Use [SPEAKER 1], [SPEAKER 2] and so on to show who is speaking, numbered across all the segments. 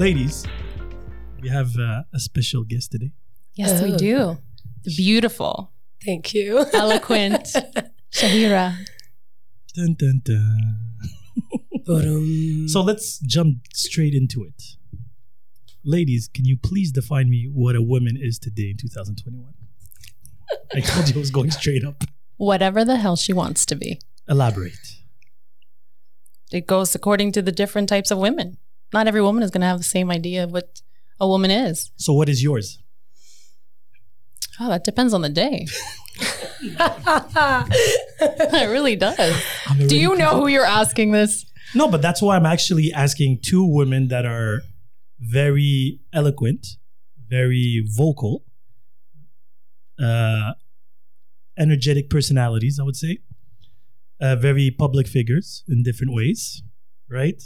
[SPEAKER 1] So, ladies, we have uh, a special guest today.
[SPEAKER 2] Yes, we
[SPEAKER 3] Oh.
[SPEAKER 2] do. The beautiful,
[SPEAKER 3] Thank you.
[SPEAKER 2] eloquent Shahira.
[SPEAKER 1] Dun, dun, dun. So let's jump straight into it. Ladies, can you please define me what a woman is today in 2021? I told you I was going straight up.
[SPEAKER 2] Whatever the hell she wants to be.
[SPEAKER 1] Elaborate.
[SPEAKER 2] It goes according to the different types of women. Not every woman is going to have the same idea of what a woman is.
[SPEAKER 1] So, what is yours?
[SPEAKER 2] Oh, that depends on the day. it really does. Do you know who you're asking this?
[SPEAKER 1] No, but that's why I'm actually asking two women that are very eloquent, very vocal, uh, energetic personalities, I would say, uh, very public figures in different ways, right?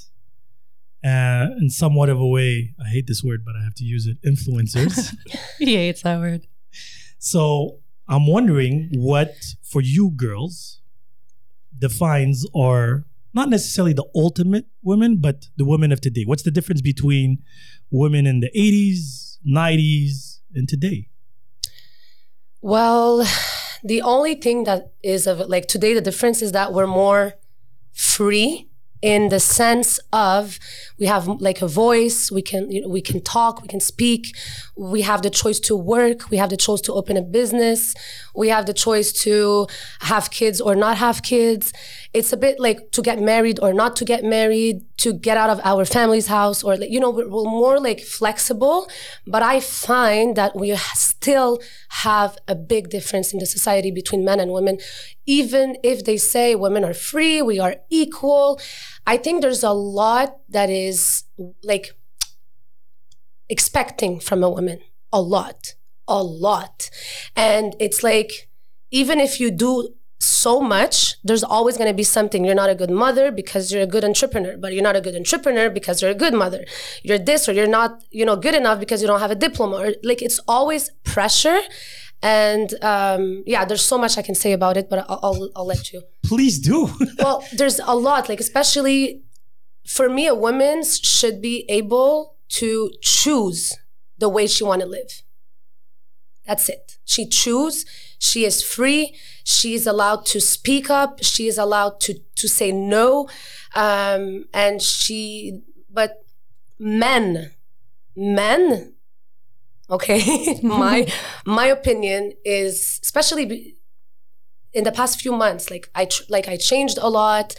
[SPEAKER 1] Uh, in somewhat of a way, I hate this word, but I have to use it influencers.
[SPEAKER 2] He hates that word.
[SPEAKER 1] So I'm wondering what, for you girls, defines or not necessarily the ultimate women, but the women of today. What's the difference between women in the 80s, 90s, and today?
[SPEAKER 3] well, the only thing that is of like today, the difference is that we're more free in the sense of we have like a voice we can you know, we can talk we can speak. We have the choice to work. We have the choice to open a business. We have the choice to have kids or not have kids. It's a bit like to get married or not to get married to get out of our family's house or you know we're, we're more like flexible. But i find that we still have a big difference in the society between men and women even if they say women are free we are equal. I think there's a lot that is like expecting from a woman. A lot. A lot. And it's like even if you do so much there's always going to be something. You're not a good mother because you're a good entrepreneur but you're not a good entrepreneur because you're a good mother. You're this or you're not you know good enough because you don't have a diploma. Or like it's always pressure and um, yeah there's so much i can say about it but i'll, I'll, I'll let you.
[SPEAKER 1] Please do.
[SPEAKER 3] well there's a lot like especially for me a woman should be able to choose the way she want to live. That's it. She choose she is free she is allowed to speak up she is allowed to to say no um and she but men men okay my my opinion is especially be- in the past few months like i tr- like i changed a lot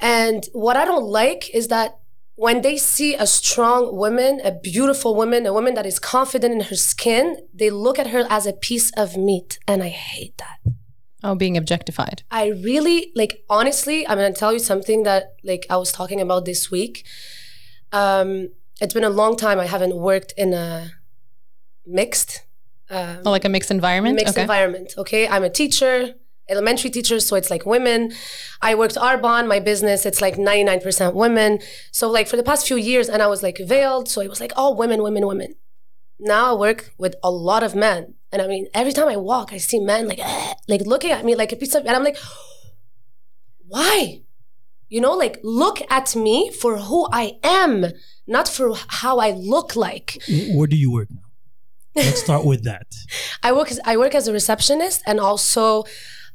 [SPEAKER 3] and what i don't like is that when they see a strong woman a beautiful woman a woman that is confident in her skin they look at her as a piece of meat and i hate that
[SPEAKER 2] Oh, being objectified.
[SPEAKER 3] I really like honestly, I'm gonna tell you something that like I was talking about this week. Um, it's been a long time I haven't worked in a mixed um,
[SPEAKER 2] Oh, like a mixed environment?
[SPEAKER 3] mixed
[SPEAKER 2] okay.
[SPEAKER 3] environment. Okay, I'm a teacher, elementary teacher, so it's like women. I worked Arbonne, my business. It's like 99% women. So like for the past few years, and I was like veiled, so it was like oh women, women, women. Now I work with a lot of men, and I mean every time I walk, I see men like eh, like looking at me like a piece of, and I'm like, why? You know, like look at me for who I am, not for how I look like.
[SPEAKER 1] Where do you work now? Let's start with that.
[SPEAKER 3] I work as I work as a receptionist, and also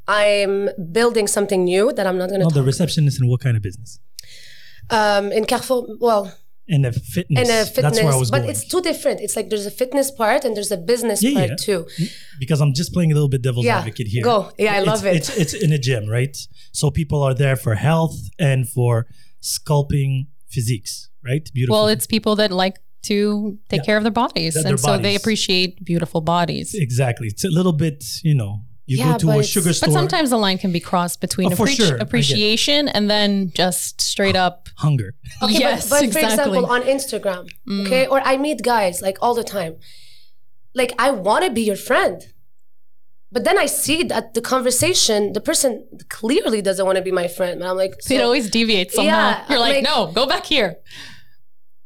[SPEAKER 3] I'm building something new that I'm not going to
[SPEAKER 1] No,
[SPEAKER 3] talk.
[SPEAKER 1] the receptionist in what kind of business?
[SPEAKER 3] um, in Carrefour, well,
[SPEAKER 1] In a fitness.
[SPEAKER 3] in a fitness,
[SPEAKER 1] That's where I was
[SPEAKER 3] but
[SPEAKER 1] going.
[SPEAKER 3] it's two different. It's like there's a fitness part and there's a business
[SPEAKER 1] Yeah,
[SPEAKER 3] part
[SPEAKER 1] yeah.
[SPEAKER 3] too.
[SPEAKER 1] because I'm just playing a little bit devil's
[SPEAKER 3] Yeah,
[SPEAKER 1] advocate here.
[SPEAKER 3] go. Yeah, I
[SPEAKER 1] It's-
[SPEAKER 3] love it.
[SPEAKER 1] It's it's in a gym, right? So people are there for health and for sculpting physiques, right? Beautiful.
[SPEAKER 2] Well, it's people that like to take
[SPEAKER 1] Yeah.
[SPEAKER 2] care of their bodies.
[SPEAKER 1] Their-
[SPEAKER 2] and
[SPEAKER 1] their
[SPEAKER 2] so they appreciate beautiful bodies.
[SPEAKER 1] exactly. It's a little bit, you know, you
[SPEAKER 3] Yeah,
[SPEAKER 1] go to a sugar store.
[SPEAKER 2] But sometimes the line can be crossed between
[SPEAKER 1] Oh,
[SPEAKER 2] appreci-
[SPEAKER 1] sure. I get it.
[SPEAKER 2] appreciation and then just straight up.
[SPEAKER 1] hunger.
[SPEAKER 3] Okay,
[SPEAKER 2] yes,
[SPEAKER 3] but, but
[SPEAKER 2] exactly.
[SPEAKER 3] for example, on Instagram, okay, mm. or I meet guys like all the time. Like I want to be your friend, but then I see that the conversation, the person clearly doesn't want to be my friend. And I'm like,
[SPEAKER 2] it always deviates somehow.
[SPEAKER 3] Yeah,
[SPEAKER 2] You're like,
[SPEAKER 3] like-
[SPEAKER 2] no, go back here.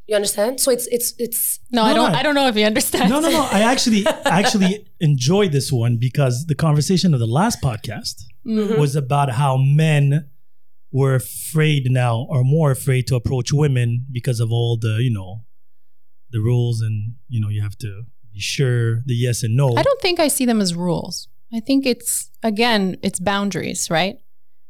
[SPEAKER 3] You understand? So it's it's it's
[SPEAKER 2] No,
[SPEAKER 1] No,
[SPEAKER 2] I don't.
[SPEAKER 1] no.
[SPEAKER 2] I don't know if you understand.
[SPEAKER 1] No, no, no. I actually actually enjoyed this one because the conversation of the last podcast
[SPEAKER 3] Mm-hmm.
[SPEAKER 1] was about how men were afraid now or more afraid to approach women because of all the, you know, the rules and you know you have to be sure the yes and no.
[SPEAKER 2] I don't think I see them as rules. I think it's again, it's boundaries, right?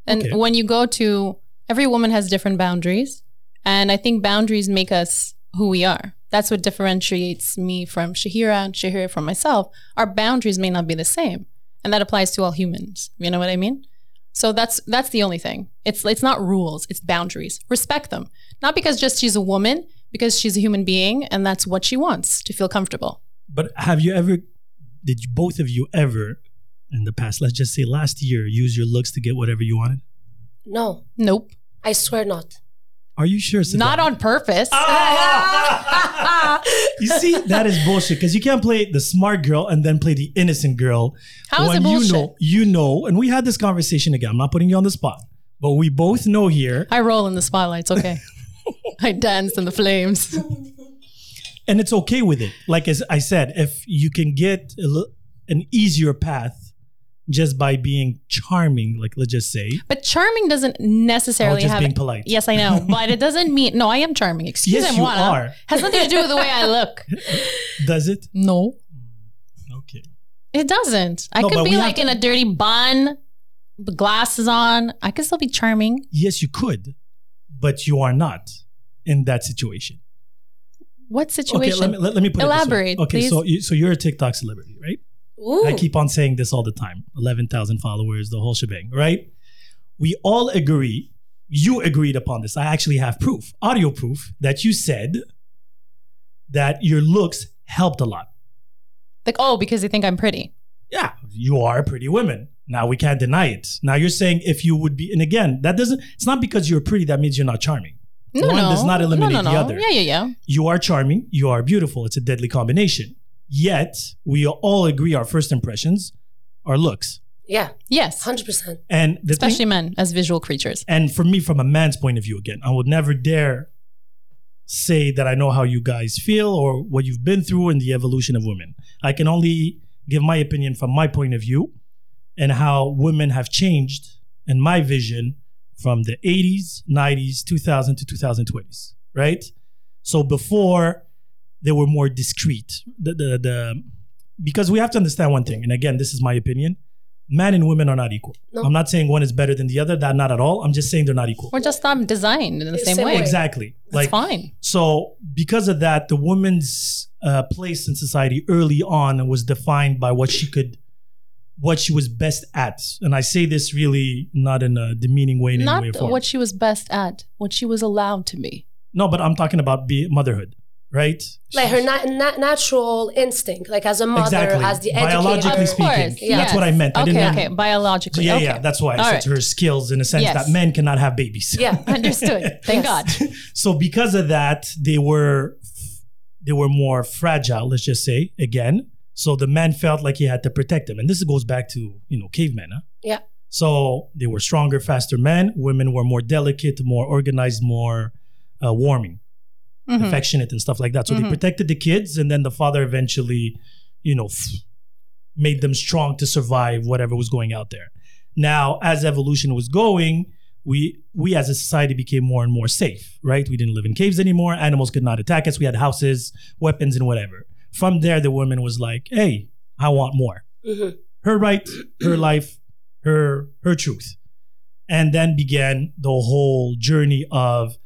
[SPEAKER 2] And
[SPEAKER 1] Okay.
[SPEAKER 2] when you go to every woman has different boundaries, and I think boundaries make us who we are. That's what differentiates me from Shahira and Shahira from myself. Our boundaries may not be the same, and that applies to all humans. You know what I mean? So that's that's the only thing. It's it's not rules, it's boundaries. Respect them. Not because just she's a woman, because she's a human being and that's what she wants to feel comfortable.
[SPEAKER 1] But have you ever, did you, both of you ever in the past, let's just say last year, use your looks to get whatever you wanted?
[SPEAKER 3] No,
[SPEAKER 2] Nope.
[SPEAKER 3] I swear not.
[SPEAKER 1] Are you sure? Savannah?
[SPEAKER 2] Not on purpose. Oh.
[SPEAKER 1] you see, that is bullshit because you can't play the smart girl and then play the innocent girl.
[SPEAKER 2] How is
[SPEAKER 1] when
[SPEAKER 2] it bullshit?
[SPEAKER 1] you know, you know, and we had this conversation again. I'm not putting you on the spot, but we both know here,
[SPEAKER 2] I roll in the spotlights, okay. I dance in the flames.
[SPEAKER 1] and it's okay with it. Like as I said, if you can get a an easier path just by being charming, like let's just say,
[SPEAKER 2] But charming doesn't necessarily
[SPEAKER 1] just
[SPEAKER 2] have
[SPEAKER 1] being polite.
[SPEAKER 2] Yes, I know, but it doesn't mean no. I am charming. Excuse me.
[SPEAKER 1] Yes,
[SPEAKER 2] me,
[SPEAKER 1] you
[SPEAKER 2] Moana.
[SPEAKER 1] are.
[SPEAKER 2] Has nothing to do with the way I look.
[SPEAKER 1] Does it?
[SPEAKER 2] No, mm,
[SPEAKER 1] Okay.
[SPEAKER 2] it doesn't. I
[SPEAKER 1] No,
[SPEAKER 2] could be like
[SPEAKER 1] to-
[SPEAKER 2] in a dirty bun, glasses on. I could still be charming.
[SPEAKER 1] Yes, you could, but you are not in that situation.
[SPEAKER 2] What situation?
[SPEAKER 1] Okay, let me, let, let me put
[SPEAKER 2] Elaborate,
[SPEAKER 1] it this way. Okay,
[SPEAKER 2] please.
[SPEAKER 1] so you, so you're a TikTok celebrity, right?
[SPEAKER 3] Ooh.
[SPEAKER 1] I keep on saying this all the time 11,000 followers, the whole shebang, right? We all agree, you agreed upon this. I actually have proof, audio proof, that you said that your looks helped a lot.
[SPEAKER 2] like oh, because they think I'm pretty.
[SPEAKER 1] Yeah, you are a pretty woman. Now we can't deny it. Now you're saying if you would be, and again, that doesn't, it's not because you're pretty that means you're not charming.
[SPEAKER 2] No,
[SPEAKER 1] One
[SPEAKER 2] no,
[SPEAKER 1] does not eliminate
[SPEAKER 2] no, no,
[SPEAKER 1] the other.
[SPEAKER 2] Yeah, yeah, yeah.
[SPEAKER 1] You are charming, you are beautiful. It's a deadly combination. Yet, we all agree our first impressions are looks.
[SPEAKER 3] yeah,
[SPEAKER 2] Yes,
[SPEAKER 3] 100%.
[SPEAKER 1] And the thing-
[SPEAKER 2] especially men as visual creatures.
[SPEAKER 1] And for me, from a man's point of view, again, I would never dare say that I know how you guys feel or what you've been through in the evolution of women. I can only give my opinion from my point of view and how women have changed in my vision from the 80s, 90s, 2000 to 2020s, right? So before they were more discreet. The, the, the, because we have to understand one thing, and again, this is my opinion men and women are not equal.
[SPEAKER 3] No.
[SPEAKER 1] I'm not saying one is better than the other, that not at all. I'm just saying they're not equal.
[SPEAKER 2] We're just not designed in the same,
[SPEAKER 3] Same
[SPEAKER 2] way.
[SPEAKER 3] way.
[SPEAKER 1] Exactly.
[SPEAKER 2] That's fine.
[SPEAKER 1] So, because of that, the woman's uh, place in society early on was defined by what she could, what she was best at. And I say this really not in a demeaning way in any
[SPEAKER 2] Not
[SPEAKER 1] way or
[SPEAKER 2] what she was best at, what she was allowed to be.
[SPEAKER 1] no, but I'm talking about be motherhood, right?
[SPEAKER 3] Like her na- na- natural instinct, like as a mother,
[SPEAKER 1] Exactly.
[SPEAKER 3] as the
[SPEAKER 1] Biologically
[SPEAKER 3] educator.
[SPEAKER 2] Of
[SPEAKER 1] speaking. Yeah. That's what I meant. I
[SPEAKER 2] Okay,
[SPEAKER 1] didn't-
[SPEAKER 2] okay, biologically.
[SPEAKER 1] yeah,
[SPEAKER 2] okay.
[SPEAKER 1] yeah, that's why I
[SPEAKER 2] All
[SPEAKER 1] said
[SPEAKER 2] right.
[SPEAKER 1] her skills in a sense
[SPEAKER 2] Yes.
[SPEAKER 1] that men cannot have babies.
[SPEAKER 3] Yeah.
[SPEAKER 2] Understood. Thank
[SPEAKER 3] Yes.
[SPEAKER 2] God.
[SPEAKER 1] so because of that, they were they were more fragile. Let's just say again. So the man felt like he had to protect them, and this goes back to you know cavemen. Huh?
[SPEAKER 3] Yeah.
[SPEAKER 1] So they were stronger, faster men. Women were more delicate, more organized, more uh, warming,
[SPEAKER 2] Mhm.
[SPEAKER 1] affectionate, and stuff like that. So they
[SPEAKER 2] Mhm.
[SPEAKER 1] protected the kids, and then the father eventually, you know, f- made them strong to survive whatever was going out there. Now, as evolution was going, we we as a society became more and more safe, right? We didn't live in caves anymore. Animals could not attack us. We had houses, weapons, and whatever. From there, the woman was like, "Hey, I want more.
[SPEAKER 3] Mhm.
[SPEAKER 1] Her right, her life, her her truth." And then began the whole journey of,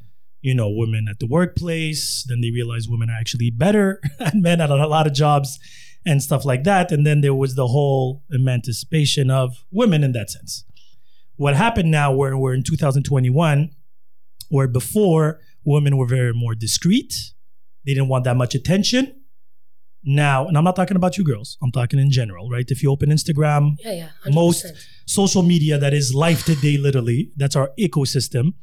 [SPEAKER 1] you know, women at the workplace. Then they realized women are actually better and men at a lot of jobs and stuff like that. And then there was the whole emancipation of women in that sense. What happened now, where we're in 2021, where before women were very more discreet, they didn't want that much attention. Now, and I'm not talking about you girls, I'm talking in general, right? If you open Instagram,
[SPEAKER 3] Yeah, yeah. 100%.
[SPEAKER 1] most social media that is life today, literally, that's our ecosystem,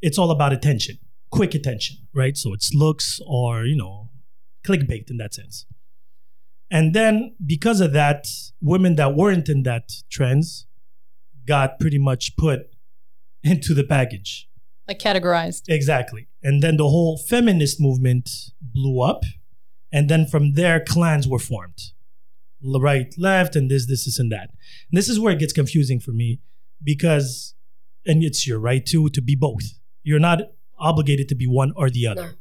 [SPEAKER 1] it's all about attention, quick attention, right? So it's looks or, you know, clickbait in that sense. And then because of that, women that weren't in that trends got pretty much put into the package.
[SPEAKER 2] Like categorized.
[SPEAKER 1] Exactly. And then the whole feminist movement blew up. And then from there, clans were formed right, left, and this, this, this, and that. And this is where it gets confusing for me because, and it's your right to, to be both. You're not obligated to be one or the other.
[SPEAKER 3] No.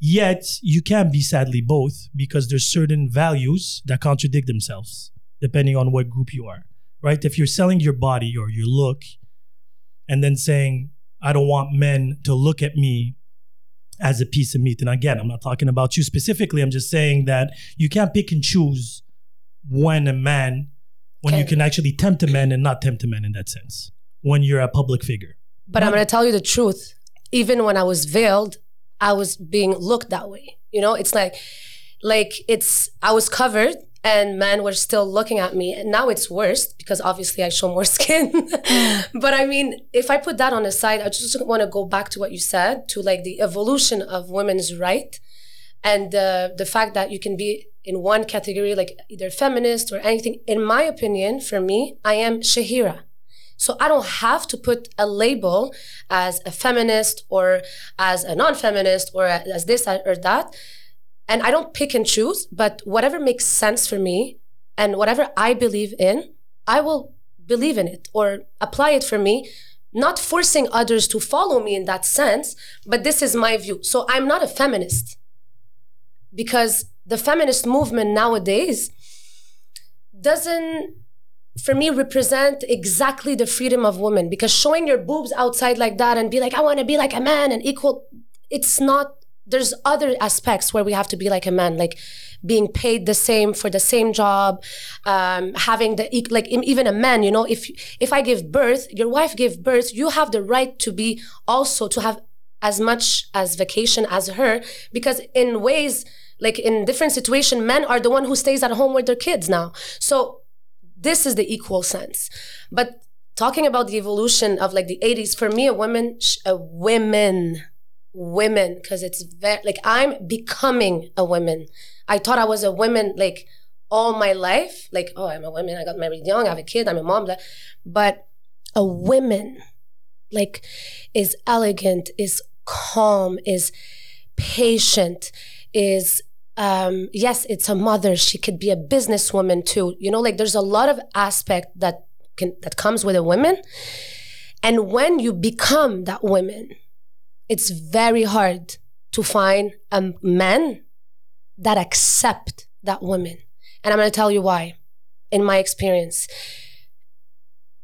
[SPEAKER 1] Yet you can be sadly both because there's certain values that contradict themselves depending on what group you are. Right? If you're selling your body or your look and then saying, I don't want men to look at me as a piece of meat. And again, I'm not talking about you specifically. I'm just saying that you can't pick and choose when a man, when you can actually tempt a man and not tempt a man in that sense, when you're a public figure.
[SPEAKER 3] But I'm going to tell you the truth. Even when I was veiled, I was being looked that way. You know, it's like, like it's I was covered and men were still looking at me. And now it's worse because obviously I show more skin. but I mean, if I put that on the side, I just want to go back to what you said to like the evolution of women's right and uh, the fact that you can be in one category, like either feminist or anything. In my opinion, for me, I am Shahira. So I don't have to put a label as a feminist or as a non-feminist or as this or that. And I don't pick and choose, but whatever makes sense for me and whatever I believe in, I will believe in it or apply it for me, not forcing others to follow me in that sense, but this is my view. So I'm not a feminist because the feminist movement nowadays doesn't for me represent exactly the freedom of women. Because showing your boobs outside like that and be like i want to be like a man and equal it's not there's other aspects where we have to be like a man like being paid the same for the same job um, having the like even a man you know if if i give birth your wife gave birth you have the right to be also to have as much as vacation as her. Because in ways like in different situation men are the one who stays at home with their kids now. So this is the equal sense. But talking about the evolution of like the 80s for me a woman a women women because it's very like i'm becoming a woman. I thought i was a woman like all my life like oh i'm a woman i got married young i have a kid i'm a mom but a woman like is elegant is calm is patient is um yes it's a mother. She could be a businesswoman too. You know like there's a lot of aspect that can that comes with a woman. And when you become that woman it's very hard to find a man that accept that woman. And i'm going to tell you why. In my experience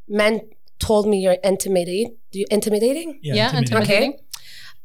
[SPEAKER 3] men told me you're intimidating you intimidating?
[SPEAKER 2] Yeah,
[SPEAKER 1] intimidating.
[SPEAKER 2] intimidating.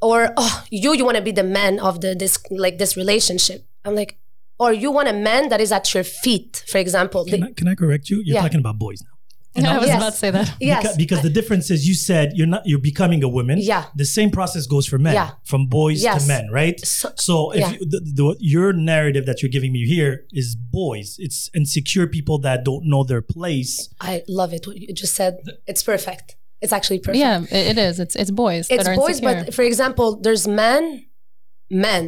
[SPEAKER 3] or oh you you want to be the man of the this like this relationship i'm like or you want a man that is at your feet for example
[SPEAKER 1] Can I, can I correct you? You're
[SPEAKER 3] Yeah.
[SPEAKER 1] talking about boys now.
[SPEAKER 2] I was
[SPEAKER 3] Yes.
[SPEAKER 2] about to say that.
[SPEAKER 3] yes
[SPEAKER 1] Because, because the difference is you said you're not you're becoming a woman.
[SPEAKER 3] Yeah.
[SPEAKER 1] The same process goes for men.
[SPEAKER 3] Yeah.
[SPEAKER 1] From boys
[SPEAKER 3] Yes.
[SPEAKER 1] to men, right?
[SPEAKER 3] So-
[SPEAKER 1] So if
[SPEAKER 3] yeah.
[SPEAKER 1] you, the, the, your narrative that you're giving me here is boys. It's insecure people that don't know their place.
[SPEAKER 3] i love it what you just said it's perfect it's actually perfect
[SPEAKER 2] Yeah, it, it is. It's it's boys.
[SPEAKER 3] it's
[SPEAKER 2] that are
[SPEAKER 3] boys
[SPEAKER 2] insecure.
[SPEAKER 3] but for example there's men men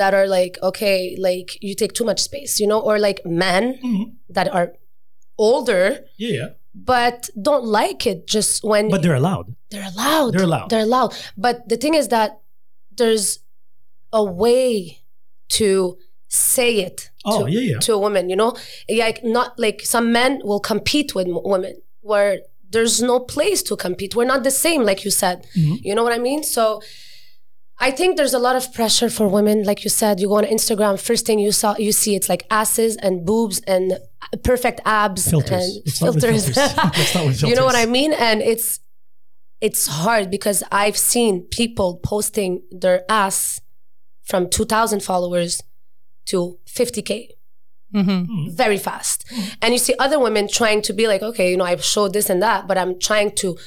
[SPEAKER 3] that are like okay like you take too much space you know or like men
[SPEAKER 1] Mhm.
[SPEAKER 3] that are older
[SPEAKER 1] Yeah, yeah.
[SPEAKER 3] but don't like it just when
[SPEAKER 1] But they're allowed.
[SPEAKER 3] they're allowed
[SPEAKER 1] They're allowed.
[SPEAKER 3] they're allowed but the thing is that there's a way to say it
[SPEAKER 1] Oh,
[SPEAKER 3] to,
[SPEAKER 1] yeah, yeah.
[SPEAKER 3] to a woman you know like not like some men will compete with women where there's no place to compete we're not the same like you said
[SPEAKER 1] Mhm.
[SPEAKER 3] you know what i mean so I think there's a lot of pressure for women. Like you said, you go on Instagram, first thing you saw, you see it's like asses and boobs and perfect abs
[SPEAKER 1] Filters.
[SPEAKER 3] and
[SPEAKER 1] Let's
[SPEAKER 3] filters.
[SPEAKER 1] filters. Let's start with
[SPEAKER 3] you know what I mean? And it's it's hard because I've seen people posting their ass from 2,000 followers to 50k
[SPEAKER 2] Mhm.
[SPEAKER 3] very fast. And you see other women trying to be like, okay, you know, I've showed this and that, but I'm trying to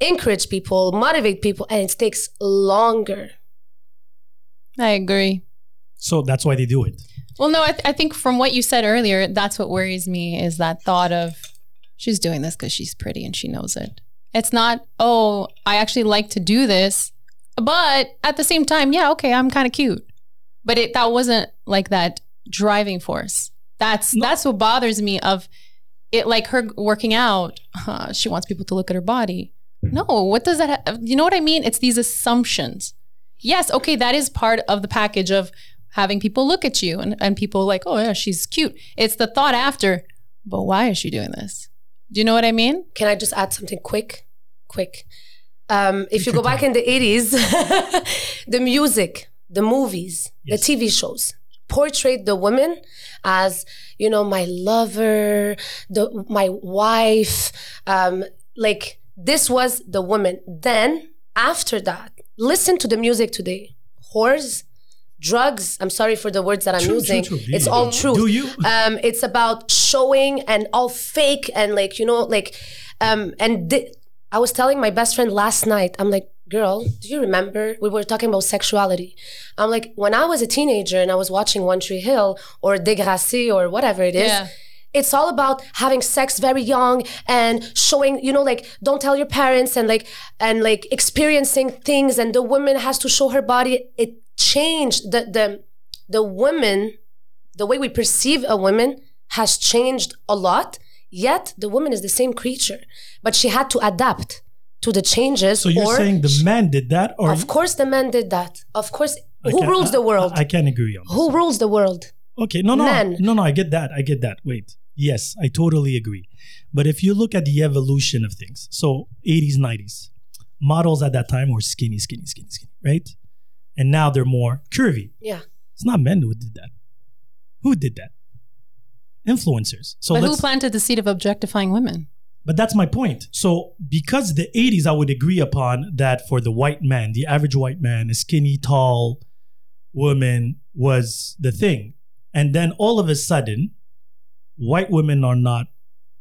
[SPEAKER 3] encourage people, motivate people, and it takes longer.
[SPEAKER 2] I agree.
[SPEAKER 1] So that's why they do it.
[SPEAKER 2] Well, no, I, th- I think from what you said earlier, that's what worries me is that thought of she's doing this because she's pretty and she knows it. It's not, oh, I actually like to do this, but at the same time, yeah, okay, I'm kind of cute. But it that wasn't like that driving force. That's that's what bothers me of it. Like her working out, uh, she wants people to look at her body. No, what does that? Ha- you know what I mean? It's these assumptions. Yes, okay, that is part of the package of having people look at you and, and people like, oh yeah, she's cute. It's the thought after, but why is she doing this? Do you know what I mean?
[SPEAKER 3] Can I just add something quick? Quick. Um, if you go back in the 80s, the music the movies,
[SPEAKER 1] Yes.
[SPEAKER 3] the TV shows portrayed the women as, you know, my lover, the my wife, um, like this was the woman. Then after that, listen to the music today. Whores, drugs. I'm sorry for the words that I'm
[SPEAKER 1] True, true,
[SPEAKER 3] using.
[SPEAKER 1] true. Do
[SPEAKER 3] It's
[SPEAKER 1] you?
[SPEAKER 3] all true.
[SPEAKER 1] Do you?
[SPEAKER 3] Um, it's about showing and all fake and like you know like, um, and thi- I was telling my best friend last night. I'm like, girl, do you remember we were talking about sexuality? I'm like, when I was a teenager and I was watching One Tree Hill or Degrassi or whatever it is.
[SPEAKER 2] Yeah.
[SPEAKER 3] It's all about having sex very young and showing, you know, like don't tell your parents and like and like experiencing things and the woman has to show her body. It changed the the the woman, the way we perceive a woman has changed a lot. Yet the woman is the same creature, but she had to adapt to the changes.
[SPEAKER 1] So you're saying the man did that, or
[SPEAKER 3] of course the man did that. Of course,
[SPEAKER 1] I
[SPEAKER 3] who rules the world?
[SPEAKER 1] I, I can't agree on.
[SPEAKER 3] Who rules the world?
[SPEAKER 1] Okay, no, no,
[SPEAKER 3] Men.
[SPEAKER 1] no, no. I get that. I get that. Wait, yes, I totally agree. But if you look at the evolution of things, so 80s, 90s, models at that time were skinny, skinny, skinny, skinny, right? And now they're more curvy.
[SPEAKER 3] Yeah.
[SPEAKER 1] It's not men who did that. Who did that? Influencers. So
[SPEAKER 2] but who planted the seed of objectifying women?
[SPEAKER 1] but that's my point. So because the 80s, I would agree upon that for the white man, the average white man, a skinny, tall woman was the thing. And then all of a sudden, white women are not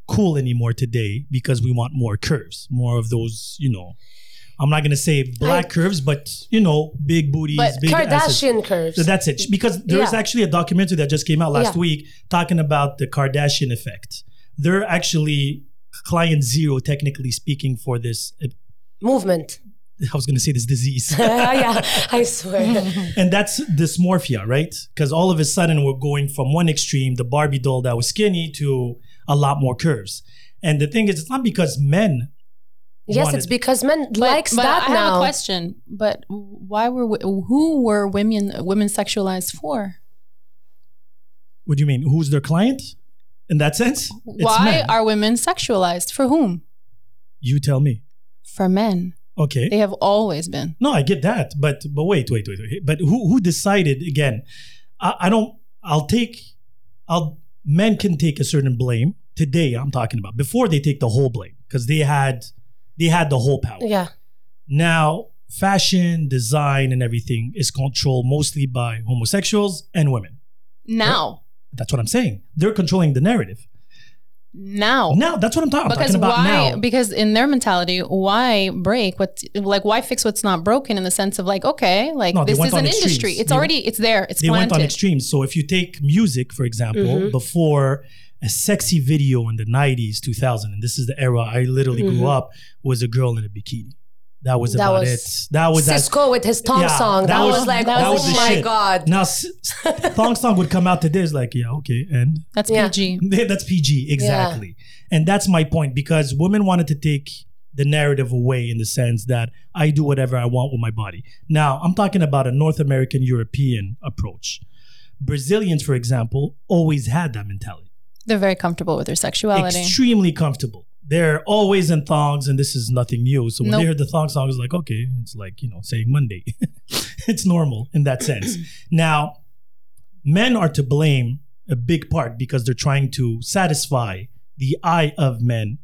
[SPEAKER 1] cool anymore today because we want more curves, more of those, you know. I'm not gonna say black
[SPEAKER 3] I-
[SPEAKER 1] curves, but you know, big booties, big asses.
[SPEAKER 3] Kardashian curves.
[SPEAKER 1] So that's it. Because there is
[SPEAKER 3] Yeah.
[SPEAKER 1] actually a documentary that just came out last
[SPEAKER 3] Yeah.
[SPEAKER 1] week talking about the Kardashian effect. They're actually client zero, technically speaking, for this.
[SPEAKER 3] Uh, movement.
[SPEAKER 1] I was going to say this disease.
[SPEAKER 3] yeah, I swear.
[SPEAKER 1] and that's dysmorphia, right? Because all of a sudden we're going from one extreme, the Barbie doll that was skinny, to a lot more curves. And the thing is, it's not because men.
[SPEAKER 3] yes,
[SPEAKER 1] wanted-
[SPEAKER 3] it's because men
[SPEAKER 2] But,
[SPEAKER 3] likes
[SPEAKER 2] but
[SPEAKER 3] that
[SPEAKER 2] I have
[SPEAKER 3] now.
[SPEAKER 2] a question. But why were who were women women sexualized for?
[SPEAKER 1] What do you mean? Who's their client? In that sense, It's
[SPEAKER 2] why
[SPEAKER 1] men.
[SPEAKER 2] are women sexualized? For whom?
[SPEAKER 1] you tell me?
[SPEAKER 2] For men.
[SPEAKER 1] Okay.
[SPEAKER 2] They have always been.
[SPEAKER 1] No, I get that, but but wait, wait, wait, wait. But who who decided again? I, I don't. I'll take. I'll. Men can take a certain blame today. I'm talking about before they take the whole blame because they had they had the whole power.
[SPEAKER 3] yeah,
[SPEAKER 1] Now, fashion, design, and everything is controlled mostly by homosexuals and women.
[SPEAKER 2] Now.
[SPEAKER 1] That's what I'm saying. They're controlling the narrative.
[SPEAKER 2] Now.
[SPEAKER 1] Now, that's what I'm talking, I'm
[SPEAKER 2] because
[SPEAKER 1] talking about
[SPEAKER 2] why
[SPEAKER 1] now.
[SPEAKER 2] because in their mentality why break what like why fix what's not broken in the sense of like okay like
[SPEAKER 1] No,
[SPEAKER 2] this is an
[SPEAKER 1] extremes.
[SPEAKER 2] industry it's
[SPEAKER 1] They-
[SPEAKER 2] already it's there it's
[SPEAKER 1] they went on extremes. So if you take music, for example,
[SPEAKER 3] Mhm.
[SPEAKER 1] before a sexy video in the 90s, 2000, and this is the era I literally grew
[SPEAKER 3] Mhm.
[SPEAKER 1] up, was a girl in a bikini. That was
[SPEAKER 3] That
[SPEAKER 1] about
[SPEAKER 3] was
[SPEAKER 1] it. That was that.
[SPEAKER 3] Sisqó with his Tom
[SPEAKER 1] Yeah,
[SPEAKER 3] song.
[SPEAKER 1] that
[SPEAKER 3] That,
[SPEAKER 1] was-
[SPEAKER 3] was, like,
[SPEAKER 2] that oh was
[SPEAKER 3] oh
[SPEAKER 2] the
[SPEAKER 3] my
[SPEAKER 1] shit.
[SPEAKER 3] god.
[SPEAKER 1] Now, s- s- thong song would come out today. It's like, yeah, okay, and
[SPEAKER 2] that's
[SPEAKER 3] Yeah.
[SPEAKER 2] pg
[SPEAKER 1] that's PG exactly. And that's my point because women wanted to take the narrative away in the sense that I do whatever I want with my body. Now, I'm talking about a North American European approach. Brazilians, for example, always had that mentality.
[SPEAKER 2] they're very comfortable with their sexuality
[SPEAKER 1] Extremely comfortable. They're always in thongs, and this is nothing new. So when
[SPEAKER 2] Nope.
[SPEAKER 1] they heard the thong song, it's like, okay, it's like, you know, saying Monday. it's normal in that sense. now, men are to blame a big part because they're trying to satisfy the eye of men.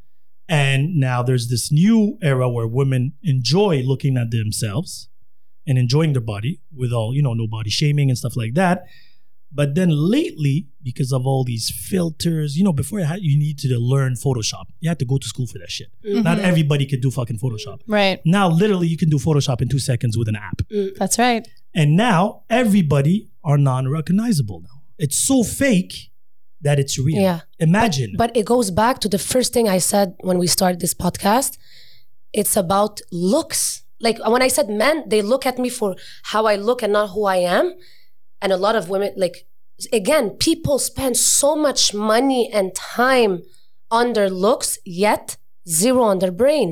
[SPEAKER 1] And now there's this new era where women enjoy looking at themselves and enjoying their body with all, you know, no body shaming and stuff like that. But then lately, because of all these filters, you know, before you, had, you need to learn Photoshop, you had to go to school for that shit. Not
[SPEAKER 2] Mhm.
[SPEAKER 1] everybody could do fucking Photoshop.
[SPEAKER 2] right
[SPEAKER 1] Now, literally, you can do Photoshop in two seconds with an app.
[SPEAKER 2] that's right
[SPEAKER 1] And now everybody are non-recognizable now. It's so fake that it's real.
[SPEAKER 3] Yeah.
[SPEAKER 1] Imagine.
[SPEAKER 3] But it goes back to the first thing I said when we started this podcast. It's about looks. Like when I said men, they look at me for how I look and not who I am. And a lot of women, like, again, people spend so much money and time on their looks, yet zero on their brain.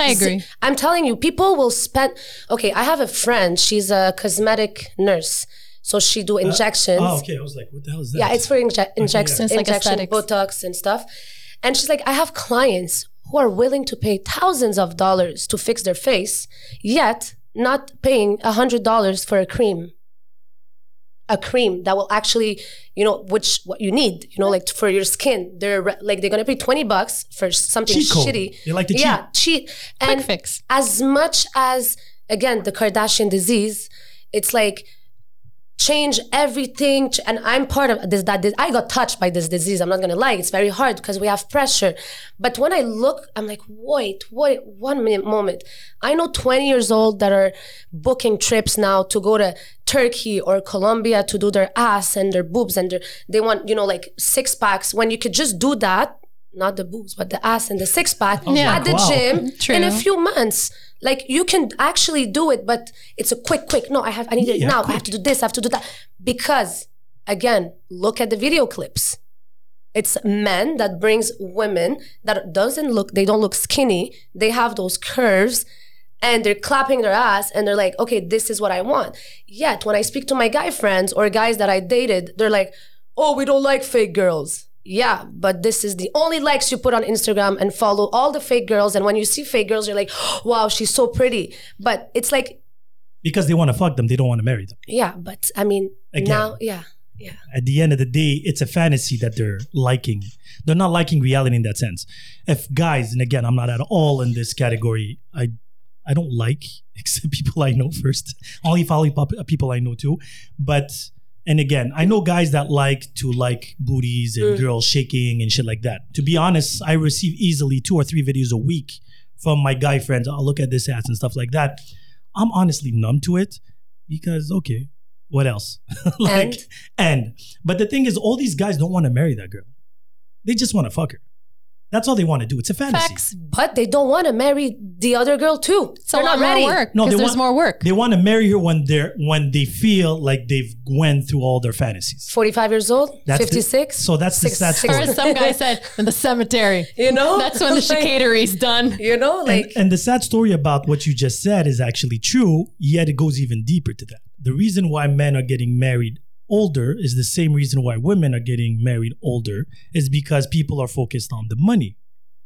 [SPEAKER 2] i agree
[SPEAKER 3] Z- I'm telling you, people will spend. Okay, I have a friend. She's a cosmetic nurse, so she do uh, injections.
[SPEAKER 1] oh, okay. I was like, what the hell is that?
[SPEAKER 3] Yeah, it's for inje- inject-
[SPEAKER 2] It's like
[SPEAKER 3] injection,
[SPEAKER 2] aesthetics.
[SPEAKER 3] Botox and stuff. And she's like, I have clients who are willing to pay thousands of dollars to fix their face, yet not paying a hundred dollars for a cream. A cream that will actually, you know, which what you need, you know, like for your skin. They're like they're gonna pay twenty bucks for something
[SPEAKER 1] Cheat
[SPEAKER 3] shitty.
[SPEAKER 1] They like to
[SPEAKER 3] yeah, cheat.
[SPEAKER 2] Quick
[SPEAKER 3] And
[SPEAKER 2] fix.
[SPEAKER 3] as much as again the Kardashian disease, it's like change everything and i'm part of this that this, i got touched by this disease i'm not gonna lie it's very hard because we have pressure but when i look i'm like wait wait one minute moment i know 20 years old that are booking trips now to go to turkey or colombia to do their ass and their boobs and their, they want you know like six packs when you could just do that not the boobs but the ass and the six pack oh
[SPEAKER 2] Yeah.
[SPEAKER 3] at the
[SPEAKER 1] Wow.
[SPEAKER 3] gym
[SPEAKER 2] True.
[SPEAKER 3] in a few months like you can actually do it but it's a quick quick no i have i need it
[SPEAKER 1] Yeah,
[SPEAKER 3] now. I have to do this i have to do that. Because again look at the video clips. It's men that brings women that doesn't look they don't look skinny. They have those curves and they're clapping their ass and they're like okay this is what i want. Yet when i speak to my guy friends or guys that i dated they're like oh we don't like fake girls yeah but this is the only likes you put on instagram and follow all the fake girls and when you see fake girls you're like wow she's so pretty but it's like
[SPEAKER 1] because they want to fuck them, they don't want to marry them.
[SPEAKER 3] yeah but i mean
[SPEAKER 1] Again.
[SPEAKER 3] now yeah yeah
[SPEAKER 1] At the end of the day, it's a fantasy that they're liking. They're not liking reality in that sense. If guys, and again, I'm not at all in this category. I I don't like except people I know first. Only follow uh, people I know too. But and again, I know guys that like to like booties and
[SPEAKER 3] Mm.
[SPEAKER 1] girls shaking and shit like that. To be honest, I receive easily two or three videos a week from my guy friends. I'll look at this ass and stuff like that. I'm honestly numb to it because okay, what else? like and but the thing is, all these guys don't want to marry that girl. They just want to fuck her. That's all they want to do. It's a fantasy.
[SPEAKER 2] Facts.
[SPEAKER 3] but they don't want to marry the other girl too
[SPEAKER 2] It's a
[SPEAKER 3] they're not ready
[SPEAKER 2] more work
[SPEAKER 1] No,
[SPEAKER 2] because
[SPEAKER 1] they
[SPEAKER 2] there's
[SPEAKER 1] want-
[SPEAKER 2] more work.
[SPEAKER 1] They want to marry her when they're when they feel like they've went through all their fantasies.
[SPEAKER 3] 45 years old 56
[SPEAKER 1] so that's the
[SPEAKER 3] Six-
[SPEAKER 1] sad
[SPEAKER 3] six-
[SPEAKER 2] Or as some guy said, in the cemetery.
[SPEAKER 3] you know
[SPEAKER 2] That's when the
[SPEAKER 3] Like,
[SPEAKER 2] chicanery's done.
[SPEAKER 3] you know
[SPEAKER 1] And,
[SPEAKER 3] like
[SPEAKER 1] and the sad story about what you just said is actually true, yet it goes even deeper to that. The reason why men are getting married older is the same reason why women are getting married older is because people are focused on the money.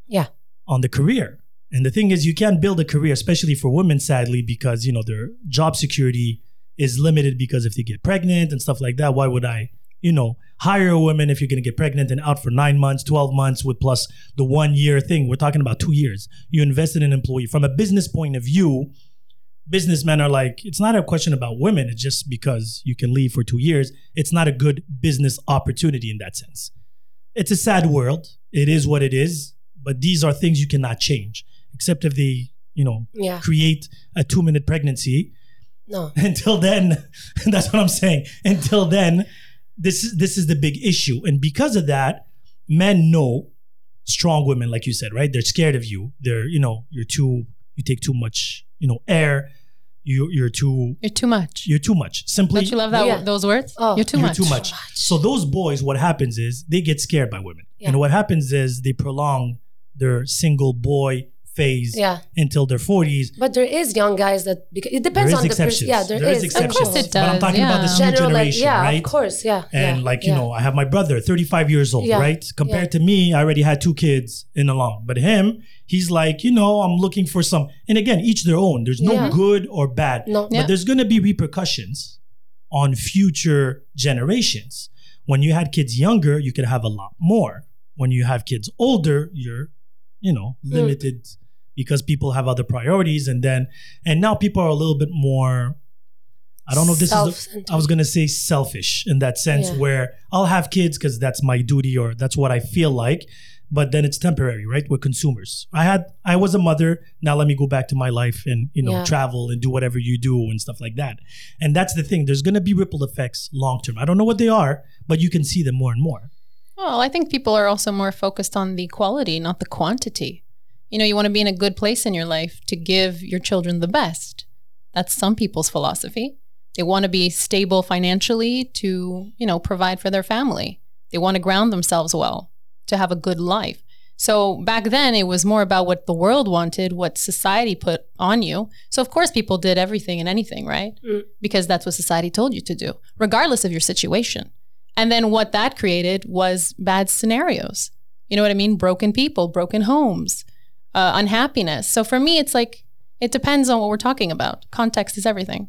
[SPEAKER 3] yeah
[SPEAKER 1] on the career. And the thing is, you can't build a career, especially for women, sadly, because you know their job security is limited. Because if they get pregnant and stuff like that, why would I, you know, hire a woman if you're going to get pregnant and out for nine months, twelve months, with plus the one year thing? We're talking about two years. You invested in an employee. From a business point of view, businessmen are like, it's not a question about women. It's just because you can leave for two years. It's not a good business opportunity in that sense. It's a sad world. It is what it is. But these are things you cannot change, except if they, you know,
[SPEAKER 3] yeah
[SPEAKER 1] create a two minute pregnancy.
[SPEAKER 3] no
[SPEAKER 1] Until then, that's what I'm saying. Until then, this is this is the big issue. And because of that, men know strong women, like you said, right? They're scared of you. They're, you know, you're too you take too much, you know, air. You you're too
[SPEAKER 2] You're too much.
[SPEAKER 1] you're too much. Simply
[SPEAKER 2] Don't you love that
[SPEAKER 3] Yeah.
[SPEAKER 2] those words?
[SPEAKER 3] Oh.
[SPEAKER 2] You're too
[SPEAKER 1] you're
[SPEAKER 2] much.
[SPEAKER 1] too much. So those boys, what happens is they get scared by women,
[SPEAKER 3] Yeah.
[SPEAKER 1] and what happens is they prolong their single boy phase
[SPEAKER 3] yeah
[SPEAKER 1] until their forties.
[SPEAKER 3] but there is young guys that because it depends
[SPEAKER 1] is
[SPEAKER 3] on the
[SPEAKER 1] exceptions.
[SPEAKER 3] person yeah there,
[SPEAKER 1] there is,
[SPEAKER 3] is
[SPEAKER 1] exceptions.
[SPEAKER 2] Of course it does.
[SPEAKER 1] But I'm
[SPEAKER 2] does,
[SPEAKER 1] talking about this
[SPEAKER 2] yeah.
[SPEAKER 1] new
[SPEAKER 3] general like
[SPEAKER 1] generation,
[SPEAKER 3] yeah
[SPEAKER 1] right?
[SPEAKER 3] of course yeah
[SPEAKER 1] And
[SPEAKER 3] yeah,
[SPEAKER 1] like you
[SPEAKER 3] yeah.
[SPEAKER 1] know, I have my brother, 35 years old,
[SPEAKER 3] Yeah.
[SPEAKER 1] right? Compared to me, I already had two kids in a long. But him, he's like, you know, I'm looking for some. And again, each their own. There's no
[SPEAKER 3] Yeah.
[SPEAKER 1] good or bad.
[SPEAKER 3] no
[SPEAKER 2] Yeah.
[SPEAKER 1] But there's going to be repercussions on future generations. When you had kids younger, you could have a lot more. When you have kids older, you're, you know,
[SPEAKER 3] Hmm.
[SPEAKER 1] limited because people have other priorities. And then, and now people are a little bit more, I don't know if this is, the, I was going to say selfish in that sense
[SPEAKER 3] Yeah.
[SPEAKER 1] where I'll have kids because that's my duty or that's what I feel like. But then it's temporary, right? We're consumers. I had, I was a mother. Now let me go back to my life and, you know,
[SPEAKER 3] Yeah.
[SPEAKER 1] travel and do whatever you do and stuff like that. And that's the thing. There's going to be ripple effects long term. I don't know what they are, but you can see them more and more.
[SPEAKER 2] Well, I think people are also more focused on the quality, not the quantity. You know, you want to be in a good place in your life to give your children the best. That's some people's philosophy. They want to be stable financially to, you know, provide for their family. They want to ground themselves well to have a good life. So back then it was more about what the world wanted, what society put on you. So of course people did everything and anything, right?
[SPEAKER 3] Mm.
[SPEAKER 2] Because that's what society told you to do, regardless of your situation. And then what that created was bad scenarios. You know what I mean? Broken people, broken homes, uh, unhappiness. So for me, it's like It depends on what we're talking about. Context is everything.